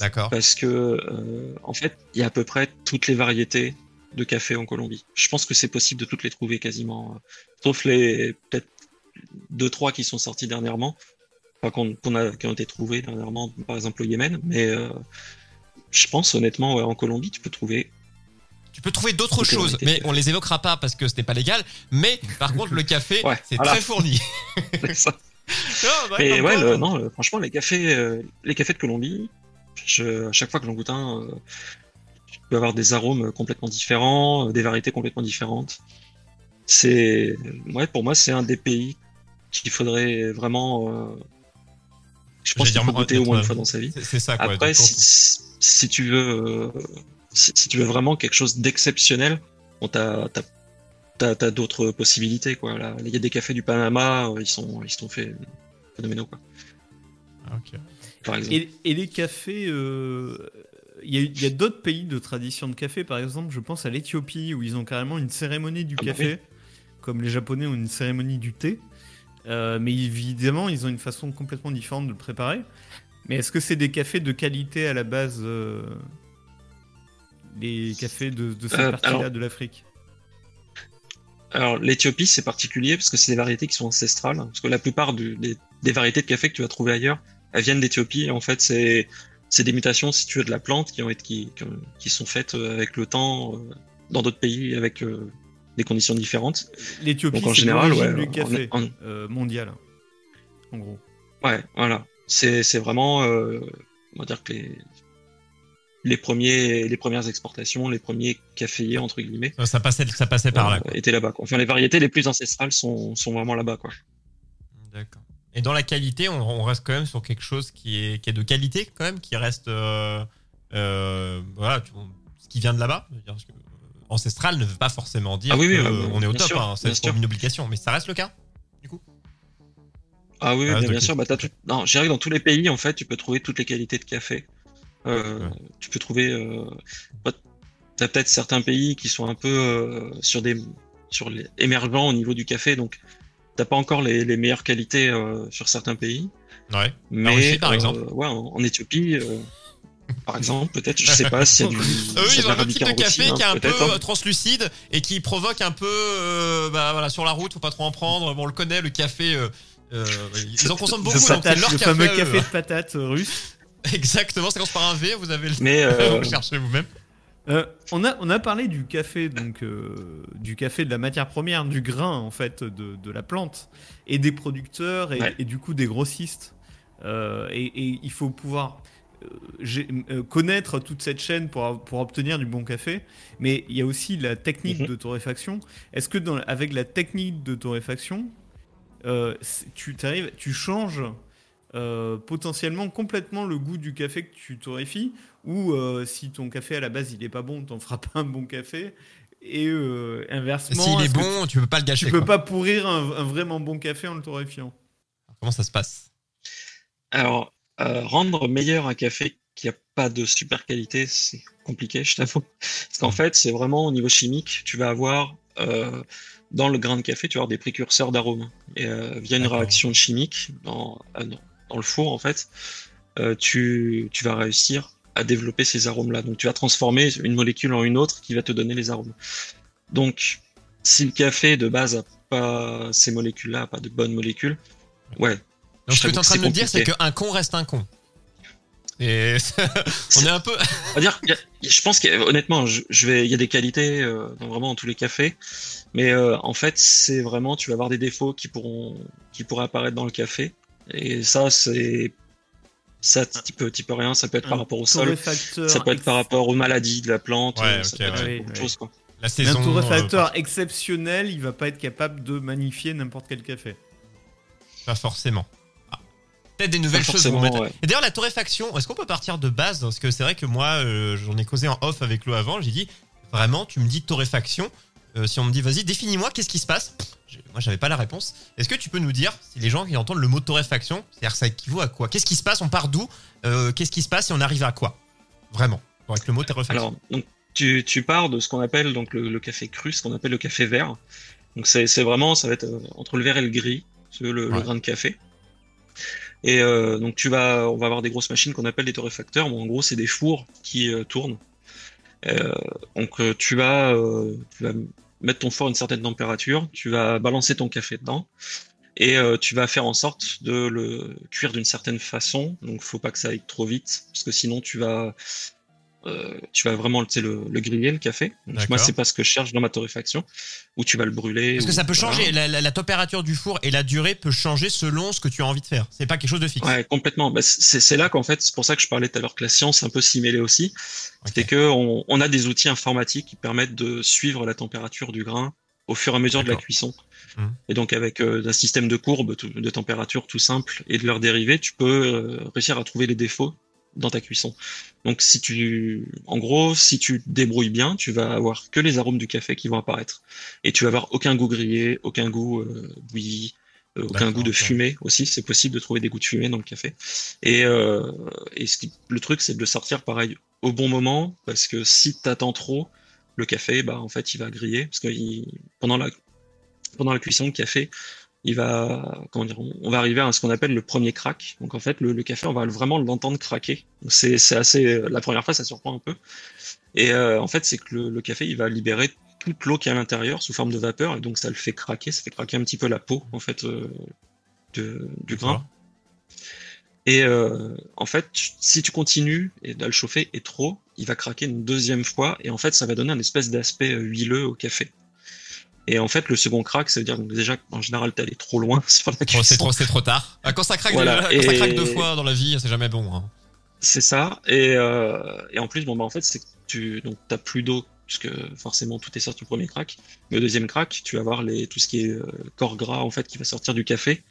D'accord. parce que euh, en fait, il y a à peu près toutes les variétés de café en Colombie. Je pense que c'est possible de toutes les trouver quasiment, euh, sauf les peut-être deux trois qui sont sortis dernièrement, enfin qu'on qu'on a qui ont été trouvés dernièrement, par exemple au Yémen, mais euh, je pense honnêtement, ouais, en Colombie, tu peux trouver Tu peux trouver d'autres choses, mais on les évoquera pas parce que c'était pas légal. Mais par contre, le café, Ouais, c'est voilà. très fourni. ça. Non, ouais, Mais ouais, le- non, le- franchement, les cafés, euh, les cafés de Colombie, je, à chaque fois que j'en goûte un, euh, tu peux avoir des arômes complètement différents, euh, des variétés complètement différentes. C'est, ouais, pour moi, c'est un des pays qu'il faudrait vraiment, euh, je pense qu'il faut goûter au moins une être- fois dans sa vie. C'est- ça, quoi. Après, si tu veux, euh, si, si tu veux vraiment quelque chose d'exceptionnel, bon, t'as, t'as, t'as, t'as d'autres possibilités, quoi. Là, il y a des cafés du Panama, euh, ils sont, ils sont faits phénoménaux, quoi. Ah, ok. Par exemple. Et, et les cafés, euh, il y a, il y a d'autres pays de tradition de café, par exemple, je pense à l'Éthiopie, où ils ont carrément une cérémonie du Ah café, comme les Japonais ont une cérémonie du thé. Euh, mais évidemment, ils ont une façon complètement différente de le préparer. Mais est-ce que c'est des cafés de qualité à la base euh, Les cafés de, de cette Euh, partie-là alors- de l'Afrique Alors, l'Éthiopie, c'est particulier parce que c'est des variétés qui sont ancestrales. Parce que la plupart du- des, des variétés de café que tu vas trouver ailleurs, elles viennent d'Éthiopie. En fait, c'est, c'est des mutations, si tu veux, de la plante qui ont été, qui, qui, qui sont faites euh, avec le temps euh, dans d'autres pays avec euh, des conditions différentes. L'Éthiopie, en c'est général, ouais, du café en- en- euh, mondial, en gros. Ouais, voilà. C'est, c'est vraiment, euh, on va dire que les, les premiers, les premières exportations, les premiers caféiers, entre guillemets, Ça passait, ça passait par là. euh, quoi. étaient là-bas, quoi. Enfin, les variétés les plus ancestrales sont, sont vraiment là-bas, quoi. D'accord. Et dans la qualité, on, on reste quand même sur quelque chose qui est, qui est de qualité, quand même, qui reste. euh, euh, voilà, tu- ce qui vient de là-bas. parce que, ancestral ne veut pas forcément dire Ah oui, qu'on est au top. sûr, hein. C'est comme une obligation, mais ça reste le cas. Ah oui, Ah, bien, sûr. Bah, tout... Non, je dirais que dans tous les pays, en fait, tu peux trouver toutes les qualités de café. Euh, Ouais. Tu peux trouver. Euh... bah, T'as peut-être certains pays qui sont un peu euh, sur des sur les émergents au niveau du café, donc t'as pas encore les, les meilleures qualités euh, sur certains pays. Ouais. Mais Russie, par euh, exemple. ouais, en, en Éthiopie, euh, par exemple, peut-être, je sais pas s'il y a du. Eux, s'il y a ils ont un type de en Russie, café hein, qui est un peu hein. translucide et qui provoque un peu, euh, bah voilà, sur la route, faut pas trop en prendre. Bon, on le connaît, le café. euh, ils en consomment beaucoup, donc c'est patate, leur le café. fameux café hein. de patate euh, russe. Exactement, ça commence par un V, vous avez le. Mais euh, vous le cherchez vous-même. Euh, on, a, on a parlé du café, donc euh, du café de la matière première, du grain en fait de, de la plante, et des producteurs et, Ouais. et du coup des grossistes. Euh, et, et il faut pouvoir euh, euh, connaître toute cette chaîne pour, pour obtenir du bon café. Mais il y a aussi la technique Mhm. de torréfaction. Est-ce que dans, avec la technique de torréfaction, euh, tu t'arrives, tu changes euh, potentiellement complètement le goût du café que tu torréfies ou euh, si ton café à la base il est pas bon, t'en feras pas un bon café. Et euh, inversement, S'il est que bon, tu peux pas le tu, gâcher. tu peux quoi. pas pourrir un, un vraiment bon café en le torréfiant. Comment ça se passe? Alors, euh, rendre meilleur un café qui a pas de super qualité, c'est compliqué, je t'avoue. Parce qu'en fait, c'est vraiment au niveau chimique, tu vas avoir euh, dans le grain de café, tu vas avoir des précurseurs d'arômes. Et euh, via une réaction chimique dans, euh, dans, le four, en fait, euh, tu, tu vas réussir à développer ces arômes-là. Donc, tu vas transformer une molécule en une autre qui va te donner les arômes. Donc, si le café de base a pas ces molécules-là, pas de bonnes molécules, ouais. Donc, ce que tu es en train de me dire, c'est qu'un con reste un con. Et on est un peu. Dire, il y a- je pense que honnêtement, je, je vais, il y a des qualités euh, dans vraiment dans tous les cafés, mais euh, en fait, c'est vraiment, tu vas avoir des défauts qui pourront, qui pourraient apparaître dans le café, et ça, c'est, ça, tu peux, tu peux rien, ça peut être par Un rapport au sol, ça peut être par rapport aux maladies de la plante, Ouais, euh, ça ok, peut être ouais. beaucoup de Ouais, choses quoi. La Un saison. euh, torréfacteur exceptionnel, il va pas être capable de magnifier n'importe quel café. Pas forcément. Ah. Peut-être des nouvelles Pas choses ouais. Et d'ailleurs, la torréfaction, est-ce qu'on peut partir de base? Parce que c'est vrai que moi, euh, j'en ai causé en off avec Lou avant. J'ai dit, vraiment, tu me dis torréfaction. Euh, si on me dit, vas-y, définis-moi, qu'est-ce qui se passe? Moi, j'avais pas la réponse. Est-ce que tu peux nous dire, si les gens qui entendent le mot torréfaction, c'est-à-dire ça équivaut à quoi? Qu'est-ce qui se passe? On part d'où? Euh, Qu'est-ce qui se passe? Et on arrive à quoi? Vraiment, avec le mot torréfaction. Alors, donc, tu, tu pars de ce qu'on appelle donc le, le café cru, ce qu'on appelle le café vert. Donc c'est vraiment, ça va être euh, entre le vert et le gris, le, le Ouais. grain de café. Et euh, donc tu vas, on va avoir des grosses machines qu'on appelle des torréfacteurs. Bon, en gros, c'est des fours qui euh, tournent. Euh, donc tu vas, tu vas mettre ton four à une certaine température, tu vas balancer ton café dedans. Et euh, tu vas faire en sorte de le cuire d'une certaine façon. Donc, faut pas que ça aille trop vite, parce que sinon tu vas, euh, tu vas vraiment, le, le griller le café. Donc, moi, c'est pas ce que je cherche dans ma torréfaction, ou tu vas le brûler. Est-ce que ça peut voilà. changer la, la- la température du four et la durée peut changer selon ce que tu as envie de faire. C'est pas quelque chose de fixe. Ouais, complètement. Bah, c'est là qu'en fait, c'est pour ça que je parlais tout à l'heure que la science un peu s'y mêlait aussi. C'est que on, on a des outils informatiques qui permettent de suivre la température du grain au fur et à mesure de la cuisson. Mhm. Et donc avec euh, un système de courbes de température tout simple et de leurs dérivés, tu peux euh, réussir à trouver les défauts dans ta cuisson. Donc si tu, en gros, si tu te débrouilles bien, tu vas avoir que les arômes du café qui vont apparaître, et tu vas avoir aucun goût grillé, aucun goût euh, bouilli, euh, aucun goût de fumée aussi. C'est possible de trouver des goûts de fumée dans le café. Et, euh, et ce qui, le truc, c'est de le sortir pareil au bon moment, parce que si t'attends trop, le café, bah en fait, il va griller, parce que il- pendant la pendant la cuisson, le café, il va, comment dire, on va arriver à ce qu'on appelle le premier crack. Donc en fait, le, le café, on va vraiment l'entendre craquer. C'est assez, la première fois, ça surprend un peu. Et euh, en fait, c'est que le, le café, il va libérer toute l'eau qui est à l'intérieur sous forme de vapeur, et donc ça le fait craquer, ça fait craquer un petit peu la peau en fait euh, de- du grain. Et euh, en fait, si tu continues et de le chauffer et trop, il va craquer une deuxième fois et en fait, ça va donner un espèce d'aspect euh, huileux au café. Et en fait, le second crack, ça veut dire donc déjà qu'en général, t'es allé trop loin sur la cuisson. c'est trop, tard. Ah, quand ça craque, Voilà, déjà- quand ça craque deux fois dans la vie, c'est jamais bon. hein. C'est ça. Et, euh, et en plus, bon, bah, en fait, c'est que tu donc, t'as plus d'eau, puisque forcément tout est sorti au premier crack. Mais au deuxième crack, tu vas avoir les, tout ce qui est euh, corps gras, en fait, qui va sortir du café.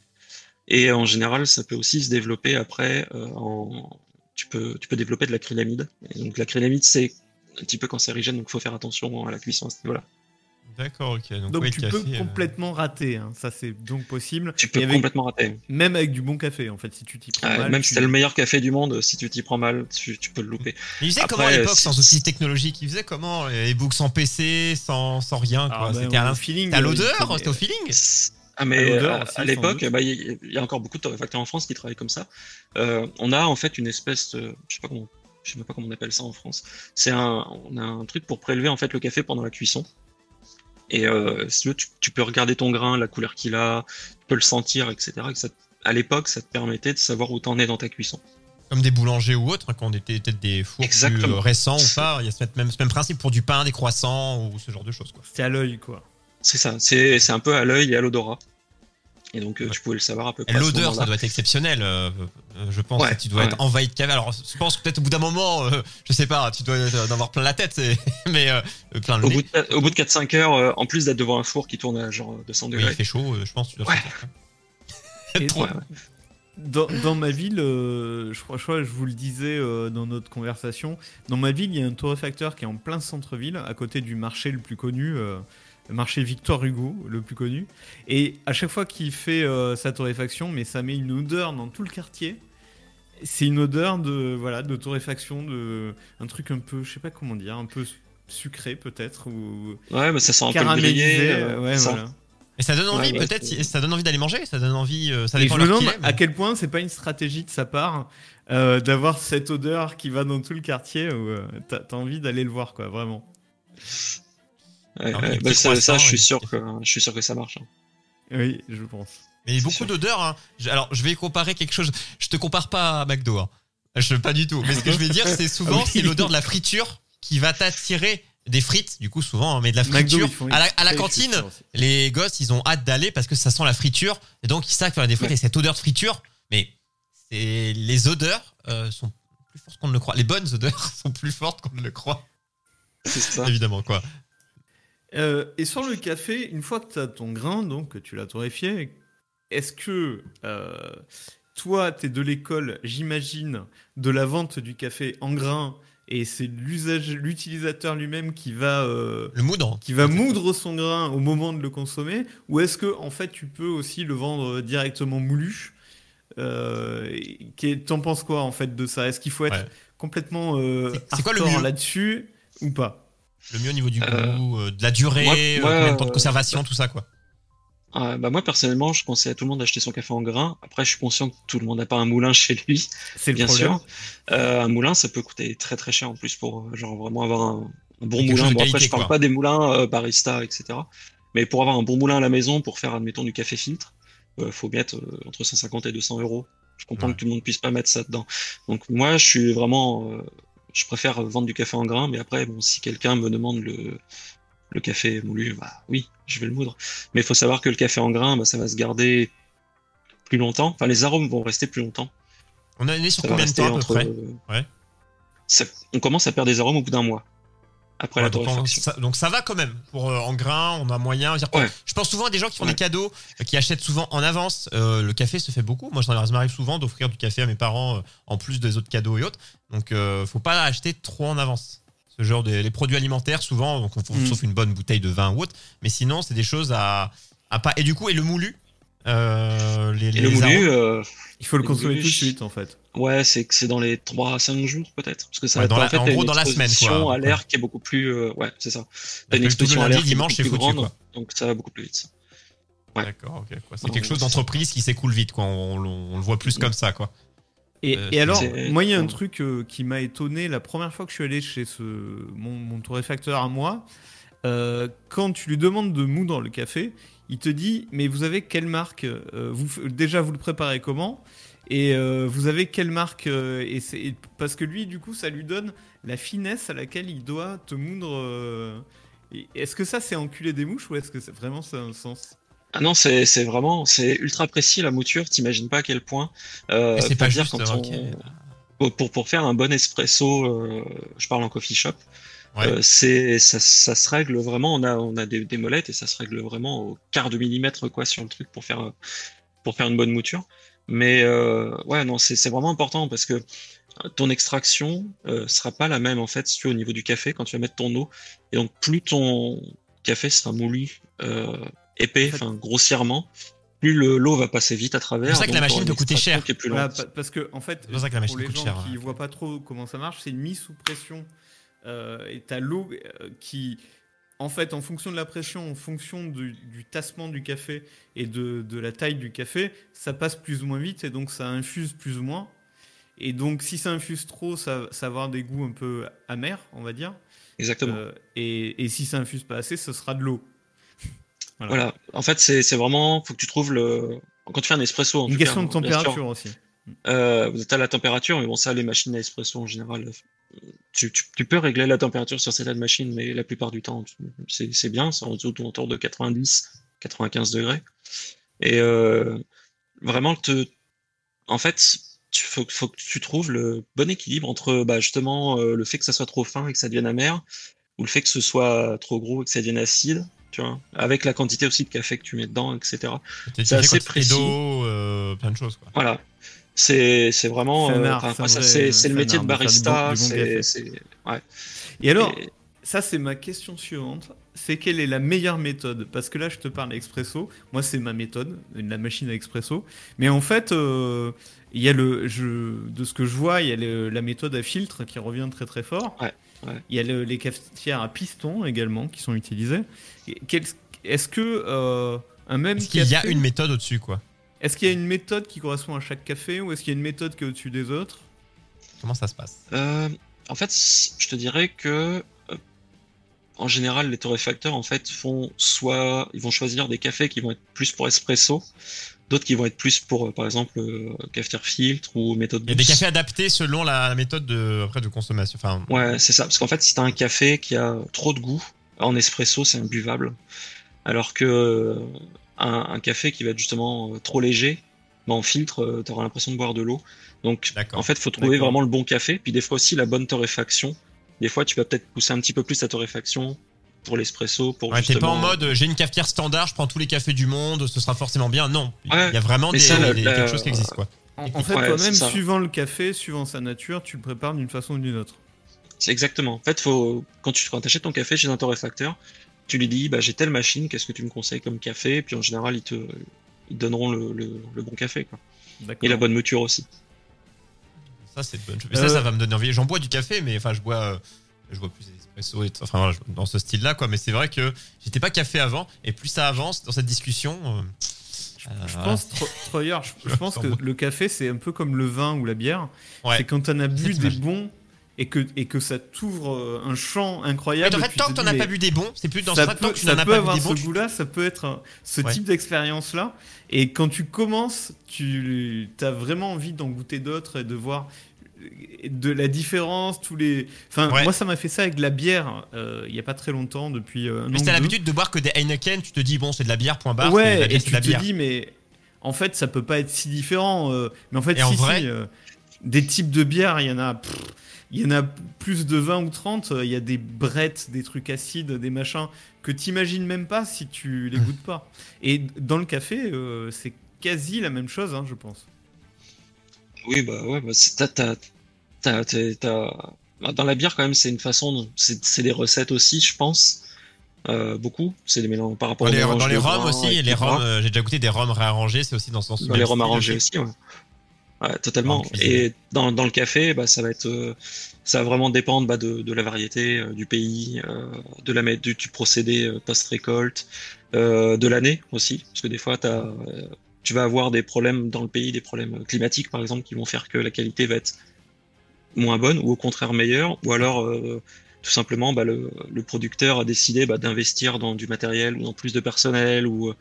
Et en général, ça peut aussi se développer après euh, en. Tu peux, tu peux développer de l'acrylamide. Et donc, l'acrylamide, c'est un petit peu cancérigène, donc il faut faire attention à la cuisson à ce niveau-là. D'accord, ok. Donc, Donc ouais, tu café, peux euh, complètement rater, hein. ça c'est donc possible. Tu peux avec- complètement rater. Même avec du bon café, en fait, si tu t'y prends mal. même tu- si t'as le meilleur café du monde, si tu t'y prends mal, tu, tu peux le louper. Mais ils faisaient Après, comment à l'époque c'est- sans outils technologiques Ils faisaient comment Les books sans PC, sans, sans rien Ah, bah, C'était à l'in- feeling. à euh, l'odeur? C'était au feeling? Ah À mais l'odeur à, aussi, à sans l'époque, bah, il y, a encore beaucoup de torréfacteurs en France qui travaillent comme ça. Euh, on a en fait une espèce, de, je sais pas comment, je sais même pas comment on appelle ça en France. C'est un, on a un truc pour prélever en fait le café pendant la cuisson. Et euh, si tu, veux, tu, tu peux regarder ton grain, la couleur qu'il a, tu peux le sentir, etc. Et ça, à l'époque, ça te permettait de savoir où t'en es dans ta cuisson. Comme des boulangers ou autres, hein, quand on était peut-être des fours plus Exactement. euh, récents ou pas. Il y a ce même, ce même principe pour du pain, des croissants ou ce genre de choses. Quoi. C'était à l'œil, quoi. C'est ça. C'est, c'est un peu à l'œil et à l'odorat. Et donc, euh, Ouais. tu pouvais le savoir à peu près. L'odeur, ça doit être exceptionnel. euh, euh, je pense Ouais, que tu dois ouais. être envahi de café. Alors, je pense que peut-être au bout d'un moment, euh, je sais pas, tu dois en avoir plein la tête, mais euh, plein le Au nez. bout, de, au bout de 4-5 heures, euh, en plus d'être devant un four qui tourne à genre 200 Oui, il degrés. fait chaud, euh, je pense. que Tu dois Trop. Dans, dans ma ville, euh, je crois, je crois que je vous le disais euh, dans notre conversation, dans ma ville, il y a un torréfacteur qui est en plein centre-ville, à côté du marché le plus connu, euh, marché Victor Hugo, le plus connu. Et à chaque fois qu'il fait euh, sa torréfaction, mais ça met une odeur dans tout le quartier. C'est une odeur de voilà de torréfaction, de un truc un peu, je sais pas comment dire, un peu sucré peut-être ou Ouais, mais ça sent un peu le caramélisé. grillé. euh, ouais, ça- voilà. Et ça donne envie, Ouais, peut-être, ça donne envie d'aller manger, ça donne envie, euh, ça Et je dépend me demande à quel point c'est pas une stratégie de sa part euh, d'avoir cette odeur qui va dans tout le quartier où euh, t'as t'as envie d'aller le voir, quoi, vraiment. Ouais, bah, ça, je suis et- sûr que je suis sûr que ça marche. hein. Oui, je pense. Mais beaucoup d'odeurs. Hein. Alors, je vais comparer quelque chose. Je te compare pas à McDo. Hein. Je pas du tout. Mais ce que je vais dire, c'est souvent, Ah oui. c'est l'odeur de la friture qui va t'attirer des frites, du coup souvent, hein, mais de la friture. à la, à cantine, les gosses, ils ont hâte d'aller parce que ça sent la friture. Et donc, ils savent faire des frites Ouais. et cette odeur de friture. Mais les odeurs euh, sont plus fortes qu'on ne le croit. Les bonnes odeurs sont plus fortes qu'on ne le croit. C'est ça. Évidemment, quoi. Euh, et sur le café, une fois que tu as ton grain, donc que tu l'as torréfié, est-ce que euh, toi, tu es de l'école, j'imagine, de la vente du café en grain et c'est l'usage, l'utilisateur lui-même qui va euh, Le moudre. qui va moudre son grain au moment de le consommer ou est-ce que en fait tu peux aussi le vendre directement moulu euh, T'en penses quoi en fait de ça? Est-ce qu'il faut être Ouais. complètement euh, hardcore là-dessus ou pas? Le mieux au niveau du goût, Euh, euh, de la durée, moi- euh, moi, combien de temps de euh, conservation, tout ça, quoi. Ah, bah moi personnellement, je conseille à tout le monde d'acheter son café en grain. Après, je suis conscient que tout le monde n'a pas un moulin chez lui, C'est bien problème. sûr. Euh, un moulin, ça peut coûter très très cher en plus pour euh, genre vraiment avoir un, un bon moulin. Bon après, qualité, je parle quoi. pas des moulins euh, barista, etc. Mais pour avoir un bon moulin à la maison, pour faire admettons du café filtre, euh, faut mettre euh, entre 150 et 200 euros. Je comprends Ouais. que tout le monde puisse pas mettre ça dedans. Donc moi, je suis vraiment, euh, je préfère vendre du café en grain. Mais après, bon, si quelqu'un me demande le le café moulu, bah oui, je vais le moudre. Mais il faut savoir que le café en grain, bah, ça va se garder plus longtemps. Enfin, les arômes vont rester plus longtemps. On est sur Ça combien de temps à peu près euh, Ouais. ça- on commence à perdre des arômes au bout d'un mois après Ouais, la donc, on- ça, donc ça va quand même. Pour euh, en grain, on a moyen. Dire, Ouais. Je pense souvent à des gens qui font Ouais. des cadeaux, euh, qui achètent souvent en avance. Euh, le café se fait beaucoup. Moi, ça m'arrive souvent d'offrir du café à mes parents en plus des autres cadeaux et autres. Donc, faut pas acheter trop en avance. Ce genre de les produits alimentaires, souvent, donc, on- Mm. sauf une bonne bouteille de vin ou autre. Mais sinon, c'est des choses à, à pas. Et du coup, et le moulu? Euh, les, Et le moulu, euh, Il faut le consommer tout de suite en fait. ouais, c'est que c'est dans les 3 à 5 jours peut-être. Parce que ça Ouais, va dans la- en fait, en t'as gros, une dans la semaine, quoi. à l'air qui est beaucoup plus. euh, ouais, c'est ça. T'as une exposition à l'air dimanche, beaucoup c'est plus foutu, grande, quoi. donc ça va beaucoup plus vite. Ouais. D'accord, ok. quoi. C'est Non, quelque chose d'entreprise qui s'écoule vite, quoi. On, on- on le voit plus comme ça, quoi. Et, Euh, et alors, c'est- moi, il y a un truc euh, qui m'a étonné la première fois que je suis allé chez ce, mon, mon torréfacteur à moi. euh, quand tu lui demandes de moudre le café, il te dit Mais vous avez quelle marque euh, vous, Déjà, vous le préparez comment? Et euh, vous avez quelle marque euh, et Parce que lui, du coup, ça lui donne la finesse à laquelle il doit te moudre. euh, Est-ce que ça, c'est enculer des mouches ou est-ce que c'est vraiment ça a un sens? Ah non, c'est c'est vraiment, c'est ultra précis la mouture. T'imagines pas à quel point. Euh, c'est pour pas dire juste. quand on- pour, pour, pour faire un bon espresso, euh, je parle en coffee shop, Ouais. euh, c'est ça, ça se règle vraiment. On a on a des, des molettes et ça se règle vraiment au quart de millimètre quoi sur le truc pour faire pour faire une bonne mouture. Mais euh, ouais non c'est c'est vraiment important parce que ton extraction euh, sera pas la même en fait si tu es au niveau du café quand tu vas mettre ton eau. Et donc plus ton café sera moulu, euh, épais, En fait- enfin grossièrement, plus le- l'eau va passer vite à travers. C'est pour ça que la machine peut coûter cher. Voilà, parce que en fait, pour ça que la machine pour les gens cher, qui ouais. voient pas trop comment ça marche, c'est une mise sous pression. Euh, et t'as l'eau euh, qui, en fait, en fonction de la pression, en fonction du, du tassement du café et de, de la taille du café, ça passe plus ou moins vite et donc ça infuse plus ou moins. Et donc, si ça infuse trop, ça, ça va avoir des goûts un peu amers, on va dire. Exactement. Euh, et, et si ça infuse pas assez, ce sera de l'eau. Voilà. En fait, c'est vraiment, faut que tu trouves le. Quand tu fais un espresso, en Une tout cas, question de température aussi. Euh, vous êtes à la température, mais bon, ça, les machines à espresso en général, tu, tu, tu peux régler la température sur certaines machines, mais la plupart du temps, c'est bien, c'est en dessous autour de 90, 95 degrés. Et euh, vraiment, te, en fait, il faut, faut que tu trouves le bon équilibre entre bah, justement euh, le fait que ça soit trop fin et que ça devienne amer, ou le fait que ce soit trop gros et que ça devienne acide, tu vois, avec la quantité aussi de café que tu mets dedans, etc. C'est assez précis. d'eau, euh, plein de choses. Quoi. Voilà. C'est c'est vraiment. C'est euh, enfin, c'est le métier de barista. du bon c'est café. c'est- ouais. Et alors, Et- Ça, c'est ma question suivante. C'est quelle est la meilleure méthode? Parce que là, je te parle expresso. Moi, c'est ma méthode, la machine à expresso. Mais en fait, euh, il y a le, je, de ce que je vois, il y a le- la méthode à filtre qui revient très très fort. Ouais, ouais. Il y a le- les cafetières à piston également qui sont utilisées. Est-ce que euh, un même Est-ce qu'il y a une méthode au-dessus quoi? Est-ce qu'il y a une méthode qui correspond à chaque café ou est-ce qu'il y a une méthode qui est au-dessus des autres? Comment ça se passe? Euh, en fait, je te dirais que euh, en général, les torréfacteurs en fait font soit ils vont choisir des cafés qui vont être plus pour espresso, d'autres qui vont être plus pour euh, par exemple euh, cafetière filtre ou méthode Il y a des cafés adaptés selon la, la méthode de, après, de consommation. Enfin, Ouais, c'est ça. Parce qu'en fait, si t'as un café qui a trop de goût, en espresso, c'est imbuvable. Alors que euh, un, un café qui va être justement euh, trop léger, bah, en filtre, euh, t'auras l'impression de boire de l'eau. Donc, en fait, faut trouver vraiment le bon café. Puis des fois aussi la bonne torréfaction. Des fois, tu vas peut-être pousser un petit peu plus ta torréfaction pour l'espresso, pour Ouais, t'es pas justement. en mode euh, j'ai une cafetière standard, je prends tous les cafés du monde, ce sera forcément bien. Non, il Ouais, y a vraiment des, ça, la- des- la- quelque chose qui existe quoi. En, fait, ouais, toi-même, ça. suivant le café, suivant sa nature, tu le prépares d'une façon ou d'une autre. C'est exactement. En fait, faut quand tu quand achètes ton café chez un torréfacteur, tu lui dis bah j'ai telle machine, qu'est-ce que tu me conseilles comme café? Puis en général, ils te ils te donneront le, le, le bon café quoi. Et la bonne mouture aussi. Ça, c'est de bonne chose. Mais ça, Euh, ça va me donner envie. J'en bois du café, mais enfin, je bois, euh, je bois plus d'espresso et enfin, dans ce style-là, quoi. Mais c'est vrai que j'étais pas café avant, et plus ça avance dans cette discussion. euh, Je euh, pense, Tro- Troyer, je, je pense que le café, c'est un peu comme le vin ou la bière. Ouais. C'est quand t'en as bu des bons et que, et que ça t'ouvre euh, un champ Mais incroyable. en fait, tu tant te que t'en as mais pas bu des bons, c'est plus dans tant peut, que tu n'en as pas avoir des bons. ce goût-là, ça peut être euh, ce Ouais. type d'expérience-là. Et quand tu commences, tu as vraiment envie d'en goûter d'autres et de voir euh, de la différence, tous les. Enfin, Ouais. moi, ça m'a fait ça avec de la bière euh, il y a pas très longtemps, depuis euh, Mais si t'as l'habitude de boire que des Heineken, tu te dis, bon, c'est de la bière, point barre. ouais, bière, et tu te bière. dis, mais en fait, ça peut pas être si différent. euh, mais en fait, Et si, en si, vrai euh, des types de bières, il y en a. pff, il y en a plus de 20 ou 30. euh, Il y a des brettes, des trucs acides, des machins que t'imagines même pas si tu les goûtes pas. Et dans le café, euh, c'est quasi la même chose, hein, je pense. Oui, bah ouais, bah, c'est- t'as, t'as, t'as, t'as- t'as- bah, dans la bière quand même, c'est une façon, de- c'est, c'est des recettes aussi, je pense, euh, beaucoup. C'est des mélanges par rapport Dans aux les, mélanges dans les rhums aussi, les rhums, euh, j'ai déjà goûté des rhums réarrangés, c'est aussi dans ce sens. Dans les rhums arrangés aussi, ouais. Ouais, totalement. Et dans, dans le café, bah, ça va être, euh, ça va vraiment dépendre bah, de, de la variété, euh, du pays, euh, de la, du, du procédé post-récolte, de l'année aussi, parce que des fois, euh, tu vas avoir des problèmes dans le pays, des problèmes climatiques par exemple, qui vont faire que la qualité va être moins bonne ou au contraire meilleure, ou alors tout simplement bah, le, le producteur a décidé bah, d'investir dans du matériel ou dans plus de personnel ou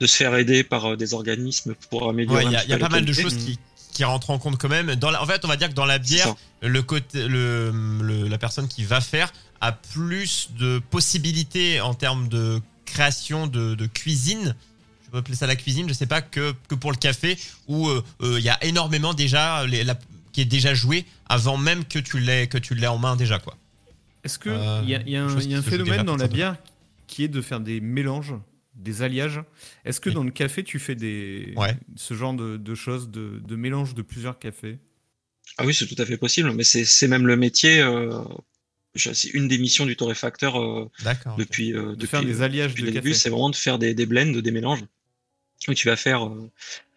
de se faire aider par des organismes pour améliorer. Ouais, il y a, petit il y a pas mal de choses qui, qui rentrent en compte quand même. Dans la- en fait, on va dire que dans la bière, le côté, le, le- la personne qui va faire a plus de possibilités en termes de création de, de cuisine. Je peux appeler ça la cuisine, je sais pas que, que pour le café où euh, euh, il y a énormément déjà les- la- qui est déjà joué avant même que tu l'aies que tu l'aies en main déjà quoi. Est-ce qu'il Euh, y a, il y a un, chose il y a un phénomène dans la bière qui est de faire des mélanges, des alliages Est-ce que Oui. dans le café, tu fais des, Ouais. ce genre de, de choses, de, de mélange de plusieurs cafés? Ah oui, c'est tout à fait possible, mais c'est même le métier. Euh, c'est une des missions du torréfacteur euh, depuis euh, De depuis, faire des alliages depuis de début, c'est vraiment de faire des, des blends, des mélanges. Où tu vas faire, euh,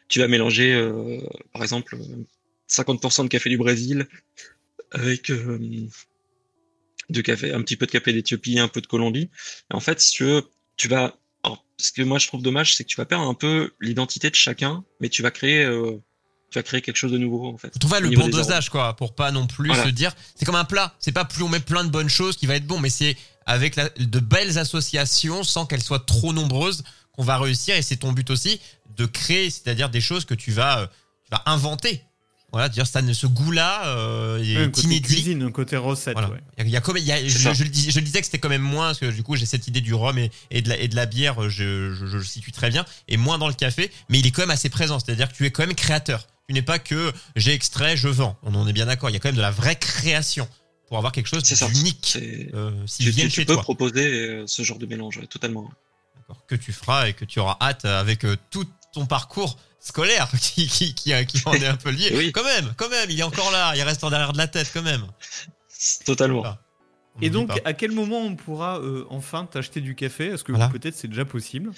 tu vas mélanger, euh, par exemple, euh, 50% de café du Brésil avec euh, de café, un petit peu de café d'Éthiopie, un peu de Colombie. Et en fait, si tu veux, tu vas. Alors, ce que moi je trouve dommage, c'est que tu vas perdre un peu l'identité de chacun, mais tu vas créer, euh, tu vas créer quelque chose de nouveau en fait. Faut trouver au le bon dosage, quoi, pour pas non plus Voilà. se dire. C'est comme un plat. C'est pas plus on met plein de bonnes choses qui va être bon, mais c'est avec la- de belles associations sans qu'elles soient trop nombreuses qu'on va réussir. Et c'est ton but aussi de créer, c'est-à-dire des choses que tu vas, euh, tu vas inventer. Voilà, dire ça, ne- ce goût-là euh, un est côté cuisine, un côté recette. Voilà. ouais. Il y a, il y il je, ça. je le dis- je le disais que c'était quand même moins, parce que du coup j'ai cette idée du rhum et, et de, la, et de la bière, je, je, je le situe très bien, et moins dans le café, mais il est quand même assez présent, c'est-à-dire que tu es quand même créateur. Tu n'es pas que j'ai extrait, je vends. On en est bien d'accord, il y a quand même de la vraie création pour avoir quelque chose d'unique. C'est- Euh, S'ils Tu, peux toi, proposer euh, ce genre de mélange, totalement. D'accord. que tu feras et que tu auras hâte avec euh, tout ton parcours scolaire qui, qui, qui, qui en est un peu lié. Oui. Quand même, quand même, il est encore là, il reste en derrière de la tête quand même. Totalement. Et donc, à quel moment on pourra euh, enfin t'acheter du café? Est-ce que Voilà. peut-être c'est déjà possible?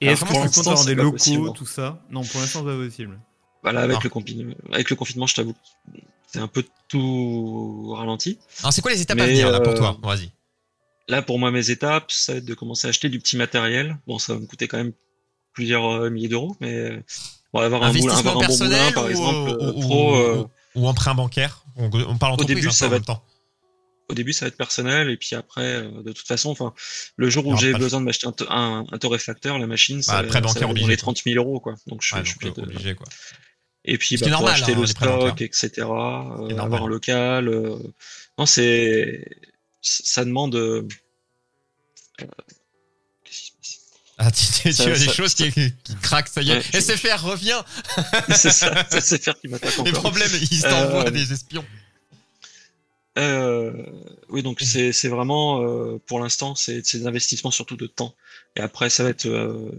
Et est-ce que tu comptes avoir c'est des locaux, possible. hein. tout ça? Non, pour l'instant, c'est pas possible. Voilà, avec le confinement, avec le confinement, je t'avoue, c'est un peu tout ralenti. Alors, c'est quoi les étapes à venir là pour euh, toi? Vas-y. Là, pour moi, mes étapes, ça va être de commencer à acheter du petit matériel. Bon, ça va me coûter quand même plusieurs euh, milliers d'euros, mais on va avoir un, Investissement avoir un bon moulin, personnel par ou, exemple, ou- euh, pro. euh, ou- ou emprunt bancaire on, on parle entreprise début, un peu ça en va être- temps. au début, ça va être personnel, et puis après, euh, de toute façon, enfin, le jour où j'ai besoin de m'acheter un, un, un torréfacteur, la machine, ça, Bah, le prêt ça bancaire va être dans obligé, les quoi. 30 000 euros, quoi. Donc, je, Ouais, je suis donc, obligé euh, de- obligé quoi. Et puis, bah, pour normal, acheter hein, le stock, etc., euh, avoir un local. euh, Non, c'est. Ça demande. euh, Ah, tu, tu- Ça- as des ça- choses qui, qui craquent, ça y est. Ouais, SFR, reviens C'est ça, c'est faire qui m'attaque Les encore. problèmes, ils t'envoient Euh, des espions. Euh, oui, donc c'est vraiment euh, pour l'instant c'est des investissements surtout de temps. Et après ça va être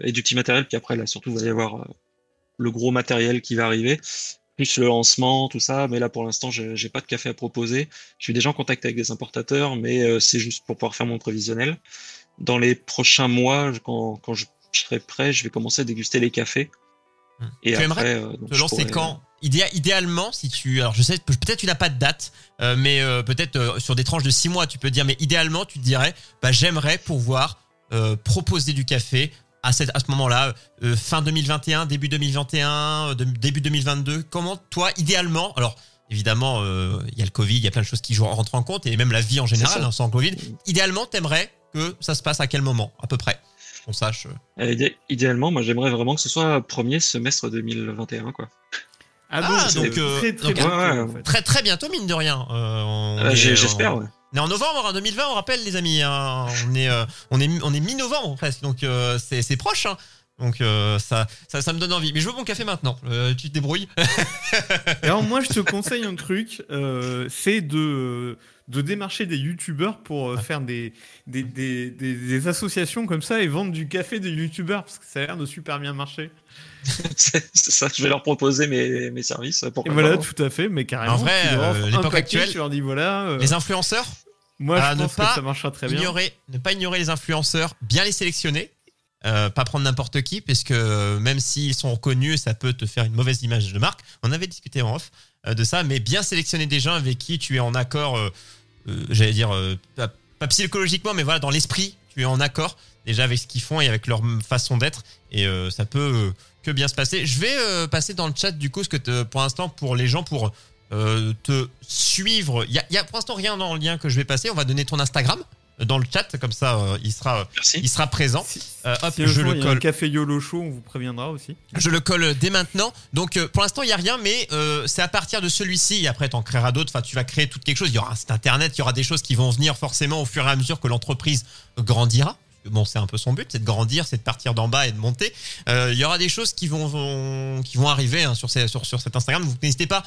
et du petit matériel. Puis après là surtout il va y avoir le gros matériel qui va arriver, plus le lancement, tout ça. Mais là pour l'instant j'ai pas de café à proposer. Je suis déjà en contact avec des importateurs, mais c'est juste pour pouvoir faire mon prévisionnel. Dans les prochains mois, quand quand je serai prêt, je vais commencer à déguster les cafés. Hmm. Et Tu après, aimerais euh, donc te lancer pourrais- quand? Idéa- idéalement, si tu, alors je sais, peut-être tu n'as pas de date, euh, mais euh, peut-être euh, sur des tranches de 6 mois, tu peux dire, mais idéalement, tu te dirais, bah j'aimerais pouvoir proposer du café à, cette, à ce moment-là, fin 2021, début 2021, euh, de- début 2022. Comment toi, idéalement, alors évidemment, euh, il y a le Covid, il y a plein de choses qui jouent- rentrent en compte, et même la vie en général, hein, sans Covid. Idéalement, t'aimerais que ça se passe à quel moment, à peu près qu'on sache. euh. Euh, idé- idéalement, moi j'aimerais vraiment que ce soit premier semestre 2021 quoi. Ah, Ah, c'est donc, euh, très très donc, bientôt, ouais, en ouais. fait. Très très bientôt, mine de rien. Euh, on Euh, J'espère. Ouais. On est en novembre hein, 2020, on rappelle les amis. hein. On est euh, on est on est mi-novembre presque, donc euh, c'est c'est proche. hein. Donc euh, ça, ça ça me donne envie. Mais je veux mon café maintenant. Euh, tu te débrouilles. Et Alors moi je te conseille un truc, euh, c'est de de démarcher des youtubeurs pour euh, faire des des, des, des des associations comme ça et vendre du café des youtubeurs parce que ça a l'air de super bien marcher. c'est ça, je vais leur proposer mes, mes services. Et voilà, pas. tout à fait, mais carrément. En vrai, l'époque actuelle, tu leur dis voilà. euh, Les influenceurs, moi ah, je ne pense pas que ça marchera très bien. ignorer, ne pas ignorer les influenceurs, bien les sélectionner. Euh, pas prendre n'importe qui, parce que euh, même s'ils sont reconnus, ça peut te faire une mauvaise image de marque. On avait discuté en off euh, de ça, mais bien sélectionner des gens avec qui tu es en accord, j'allais dire, pas, psychologiquement, mais voilà, dans l'esprit, tu es en accord déjà avec ce qu'ils font et avec leur façon d'être, et ça peut que bien se passer. Je vais passer dans le chat du coup, ce que pour l'instant, pour les gens, pour te suivre, il y a, y a pour l'instant rien dans le lien que je vais passer. On va donner ton Instagram dans le chat, comme ça, euh, il sera, Merci. il sera présent. Si, Euh, hop, si je jour le il y a un colle. café YOLO show, on vous préviendra aussi. Je le colle dès maintenant. Donc euh, pour l'instant, il y a rien, mais euh, c'est à partir de celui-ci. Et après, tu en créeras d'autres. Enfin, tu vas créer tout quelque chose. Il y aura un site internet, il y aura des choses qui vont venir forcément au fur et à mesure que l'entreprise grandira. Bon, c'est un peu son but, c'est de grandir, c'est de partir d'en bas et de monter. Euh, il y aura des choses qui vont, vont- qui vont arriver hein, sur, ces- sur, sur cet Instagram. Donc n'hésitez pas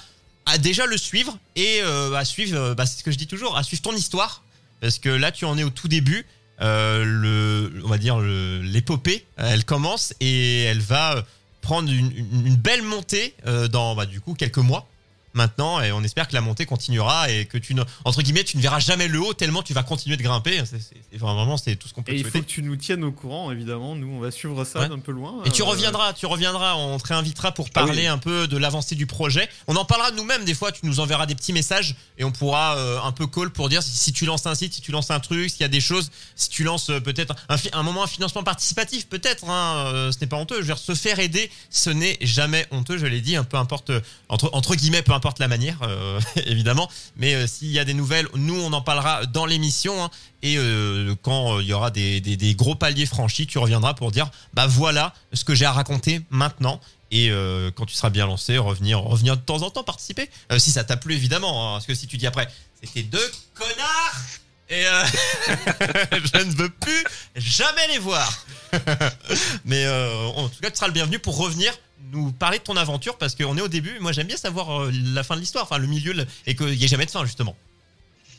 à déjà le suivre et euh, à suivre, bah, c'est ce que je dis toujours, à suivre ton histoire. Parce que là, tu en es au tout début. Euh, le, on va dire l'épopée, euh, elle commence et elle va prendre une, une- une belle montée euh, dans bah, du coup quelques mois maintenant et on espère que la montée continuera et que tu ne, entre guillemets tu ne verras jamais le haut tellement tu vas continuer de grimper. C'est, vraiment c'est tout ce qu'on peut Et il faut que tu nous tiennes au courant, évidemment. Nous, on va suivre ça Ouais. d'un peu loin. Et tu Euh, reviendras, tu reviendras, on te réinvitera pour Ah oui. parler un peu de l'avancée du projet. On en parlera nous-mêmes des fois, tu nous enverras des petits messages et on pourra euh, un peu call pour dire si, si tu lances un site, si tu lances un truc, s'il y a des choses, si tu lances euh, peut-être un, moment un financement participatif, peut-être, hein, ce n'est pas honteux. Je veux dire, se faire aider, ce n'est jamais honteux, je l'ai dit, un peu importe, entre, entre guillemets, peu importe la manière, euh, évidemment. Mais euh, s'il y a des nouvelles, nous on en parlera dans l'émission. hein. et euh, quand il y aura des, gros paliers franchis, tu reviendras pour dire bah voilà ce que j'ai à raconter maintenant. Et quand tu seras bien lancé, revenir, revenir de temps en temps participer. Si ça t'a plu évidemment, hein, parce que si tu dis après c'était deux connards et je ne veux plus jamais les voir. Mais en tout cas, tu seras le bienvenu pour revenir nous parler de ton aventure parce qu'on est au début. Moi, j'aime bien savoir euh, la fin de l'histoire, enfin le milieu, et qu'il n'y ait jamais de fin justement.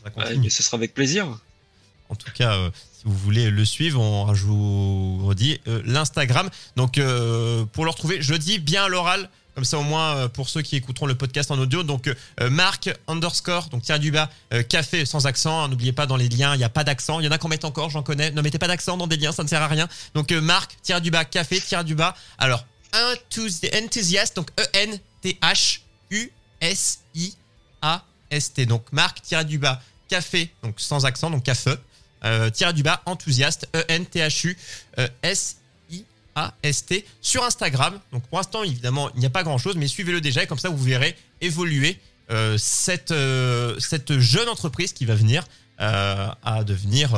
Ça Ouais, mais ce sera avec plaisir. En tout cas, euh, si vous voulez le suivre, on rajoute redit euh, l'Instagram. Donc euh, pour le retrouver, je dis bien à l'oral, comme ça au moins pour ceux qui écouteront le podcast en audio. Donc Marc underscore, donc tiens du bas, café sans accent. hein, N'oubliez pas dans les liens, il n'y a pas d'accent. Il y en a qu'on met encore, j'en connais. Ne mettez pas d'accent dans des liens, ça ne sert à rien. Donc Marc, tiens du bas, café, tiens du bas. Alors enthusiast, donc E N T H U S I A S T. Donc Marc, tiens du bas, café, donc sans accent, donc café euh, tiré du bas enthousiaste E N T H U euh, S I A S T sur Instagram. Donc pour l'instant évidemment il n'y a pas grand chose, mais suivez-le déjà et comme ça vous verrez évoluer euh, cette euh, cette jeune entreprise qui va venir euh, à devenir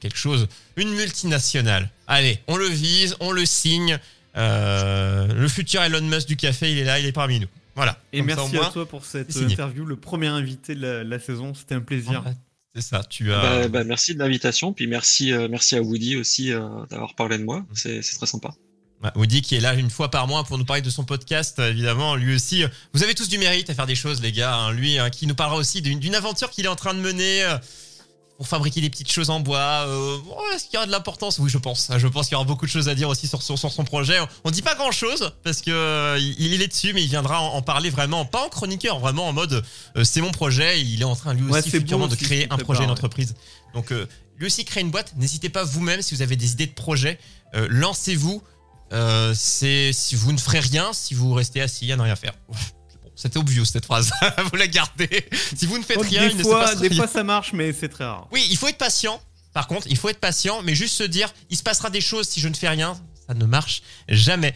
quelque chose, une multinationale. Allez, on le vise, on le signe. Euh, le futur Elon Musk du café, il est là, il est parmi nous. Voilà. Et Comme ça, merci moins, à toi pour cette interview, le premier invité de la, la saison. C'était un plaisir. voilà, C'est ça, tu as. Bah, bah, merci de l'invitation, puis merci, euh, merci à Woody aussi euh, d'avoir parlé de moi. C'est c'est très sympa. Woody qui est là une fois par mois pour nous parler de son podcast, évidemment, lui aussi. Vous avez tous du mérite à faire des choses, les gars. hein. Lui hein, qui nous parlera aussi d'une d'une aventure qu'il est en train de mener euh, pour fabriquer des petites choses en bois. Euh, bon, Est-ce qu'il y aura de l'importance? Oui, je pense. Je pense qu'il y aura beaucoup de choses à dire aussi sur, sur, sur son projet. On dit pas grand-chose parce que euh, il, il est dessus, mais il viendra en, en parler vraiment, pas en chroniqueur, vraiment en mode euh, c'est mon projet. Il est en train lui Ouais, aussi futurement de créer un projet, une ouais. entreprise. Donc lui aussi crée une boîte. N'hésitez pas vous-même si vous avez des idées de projet, lancez-vous. C'est si vous ne ferez rien, si vous restez assis à ne rien faire. C'était obvious cette phrase. vous la gardez. Si vous ne faites Donc, rien, il des ne se fois, passe des rien. fois, ça marche, mais c'est très rare. Oui, il faut être patient. Par contre, il faut être patient, mais juste se dire, il se passera des choses si je ne fais rien. Ça ne marche jamais.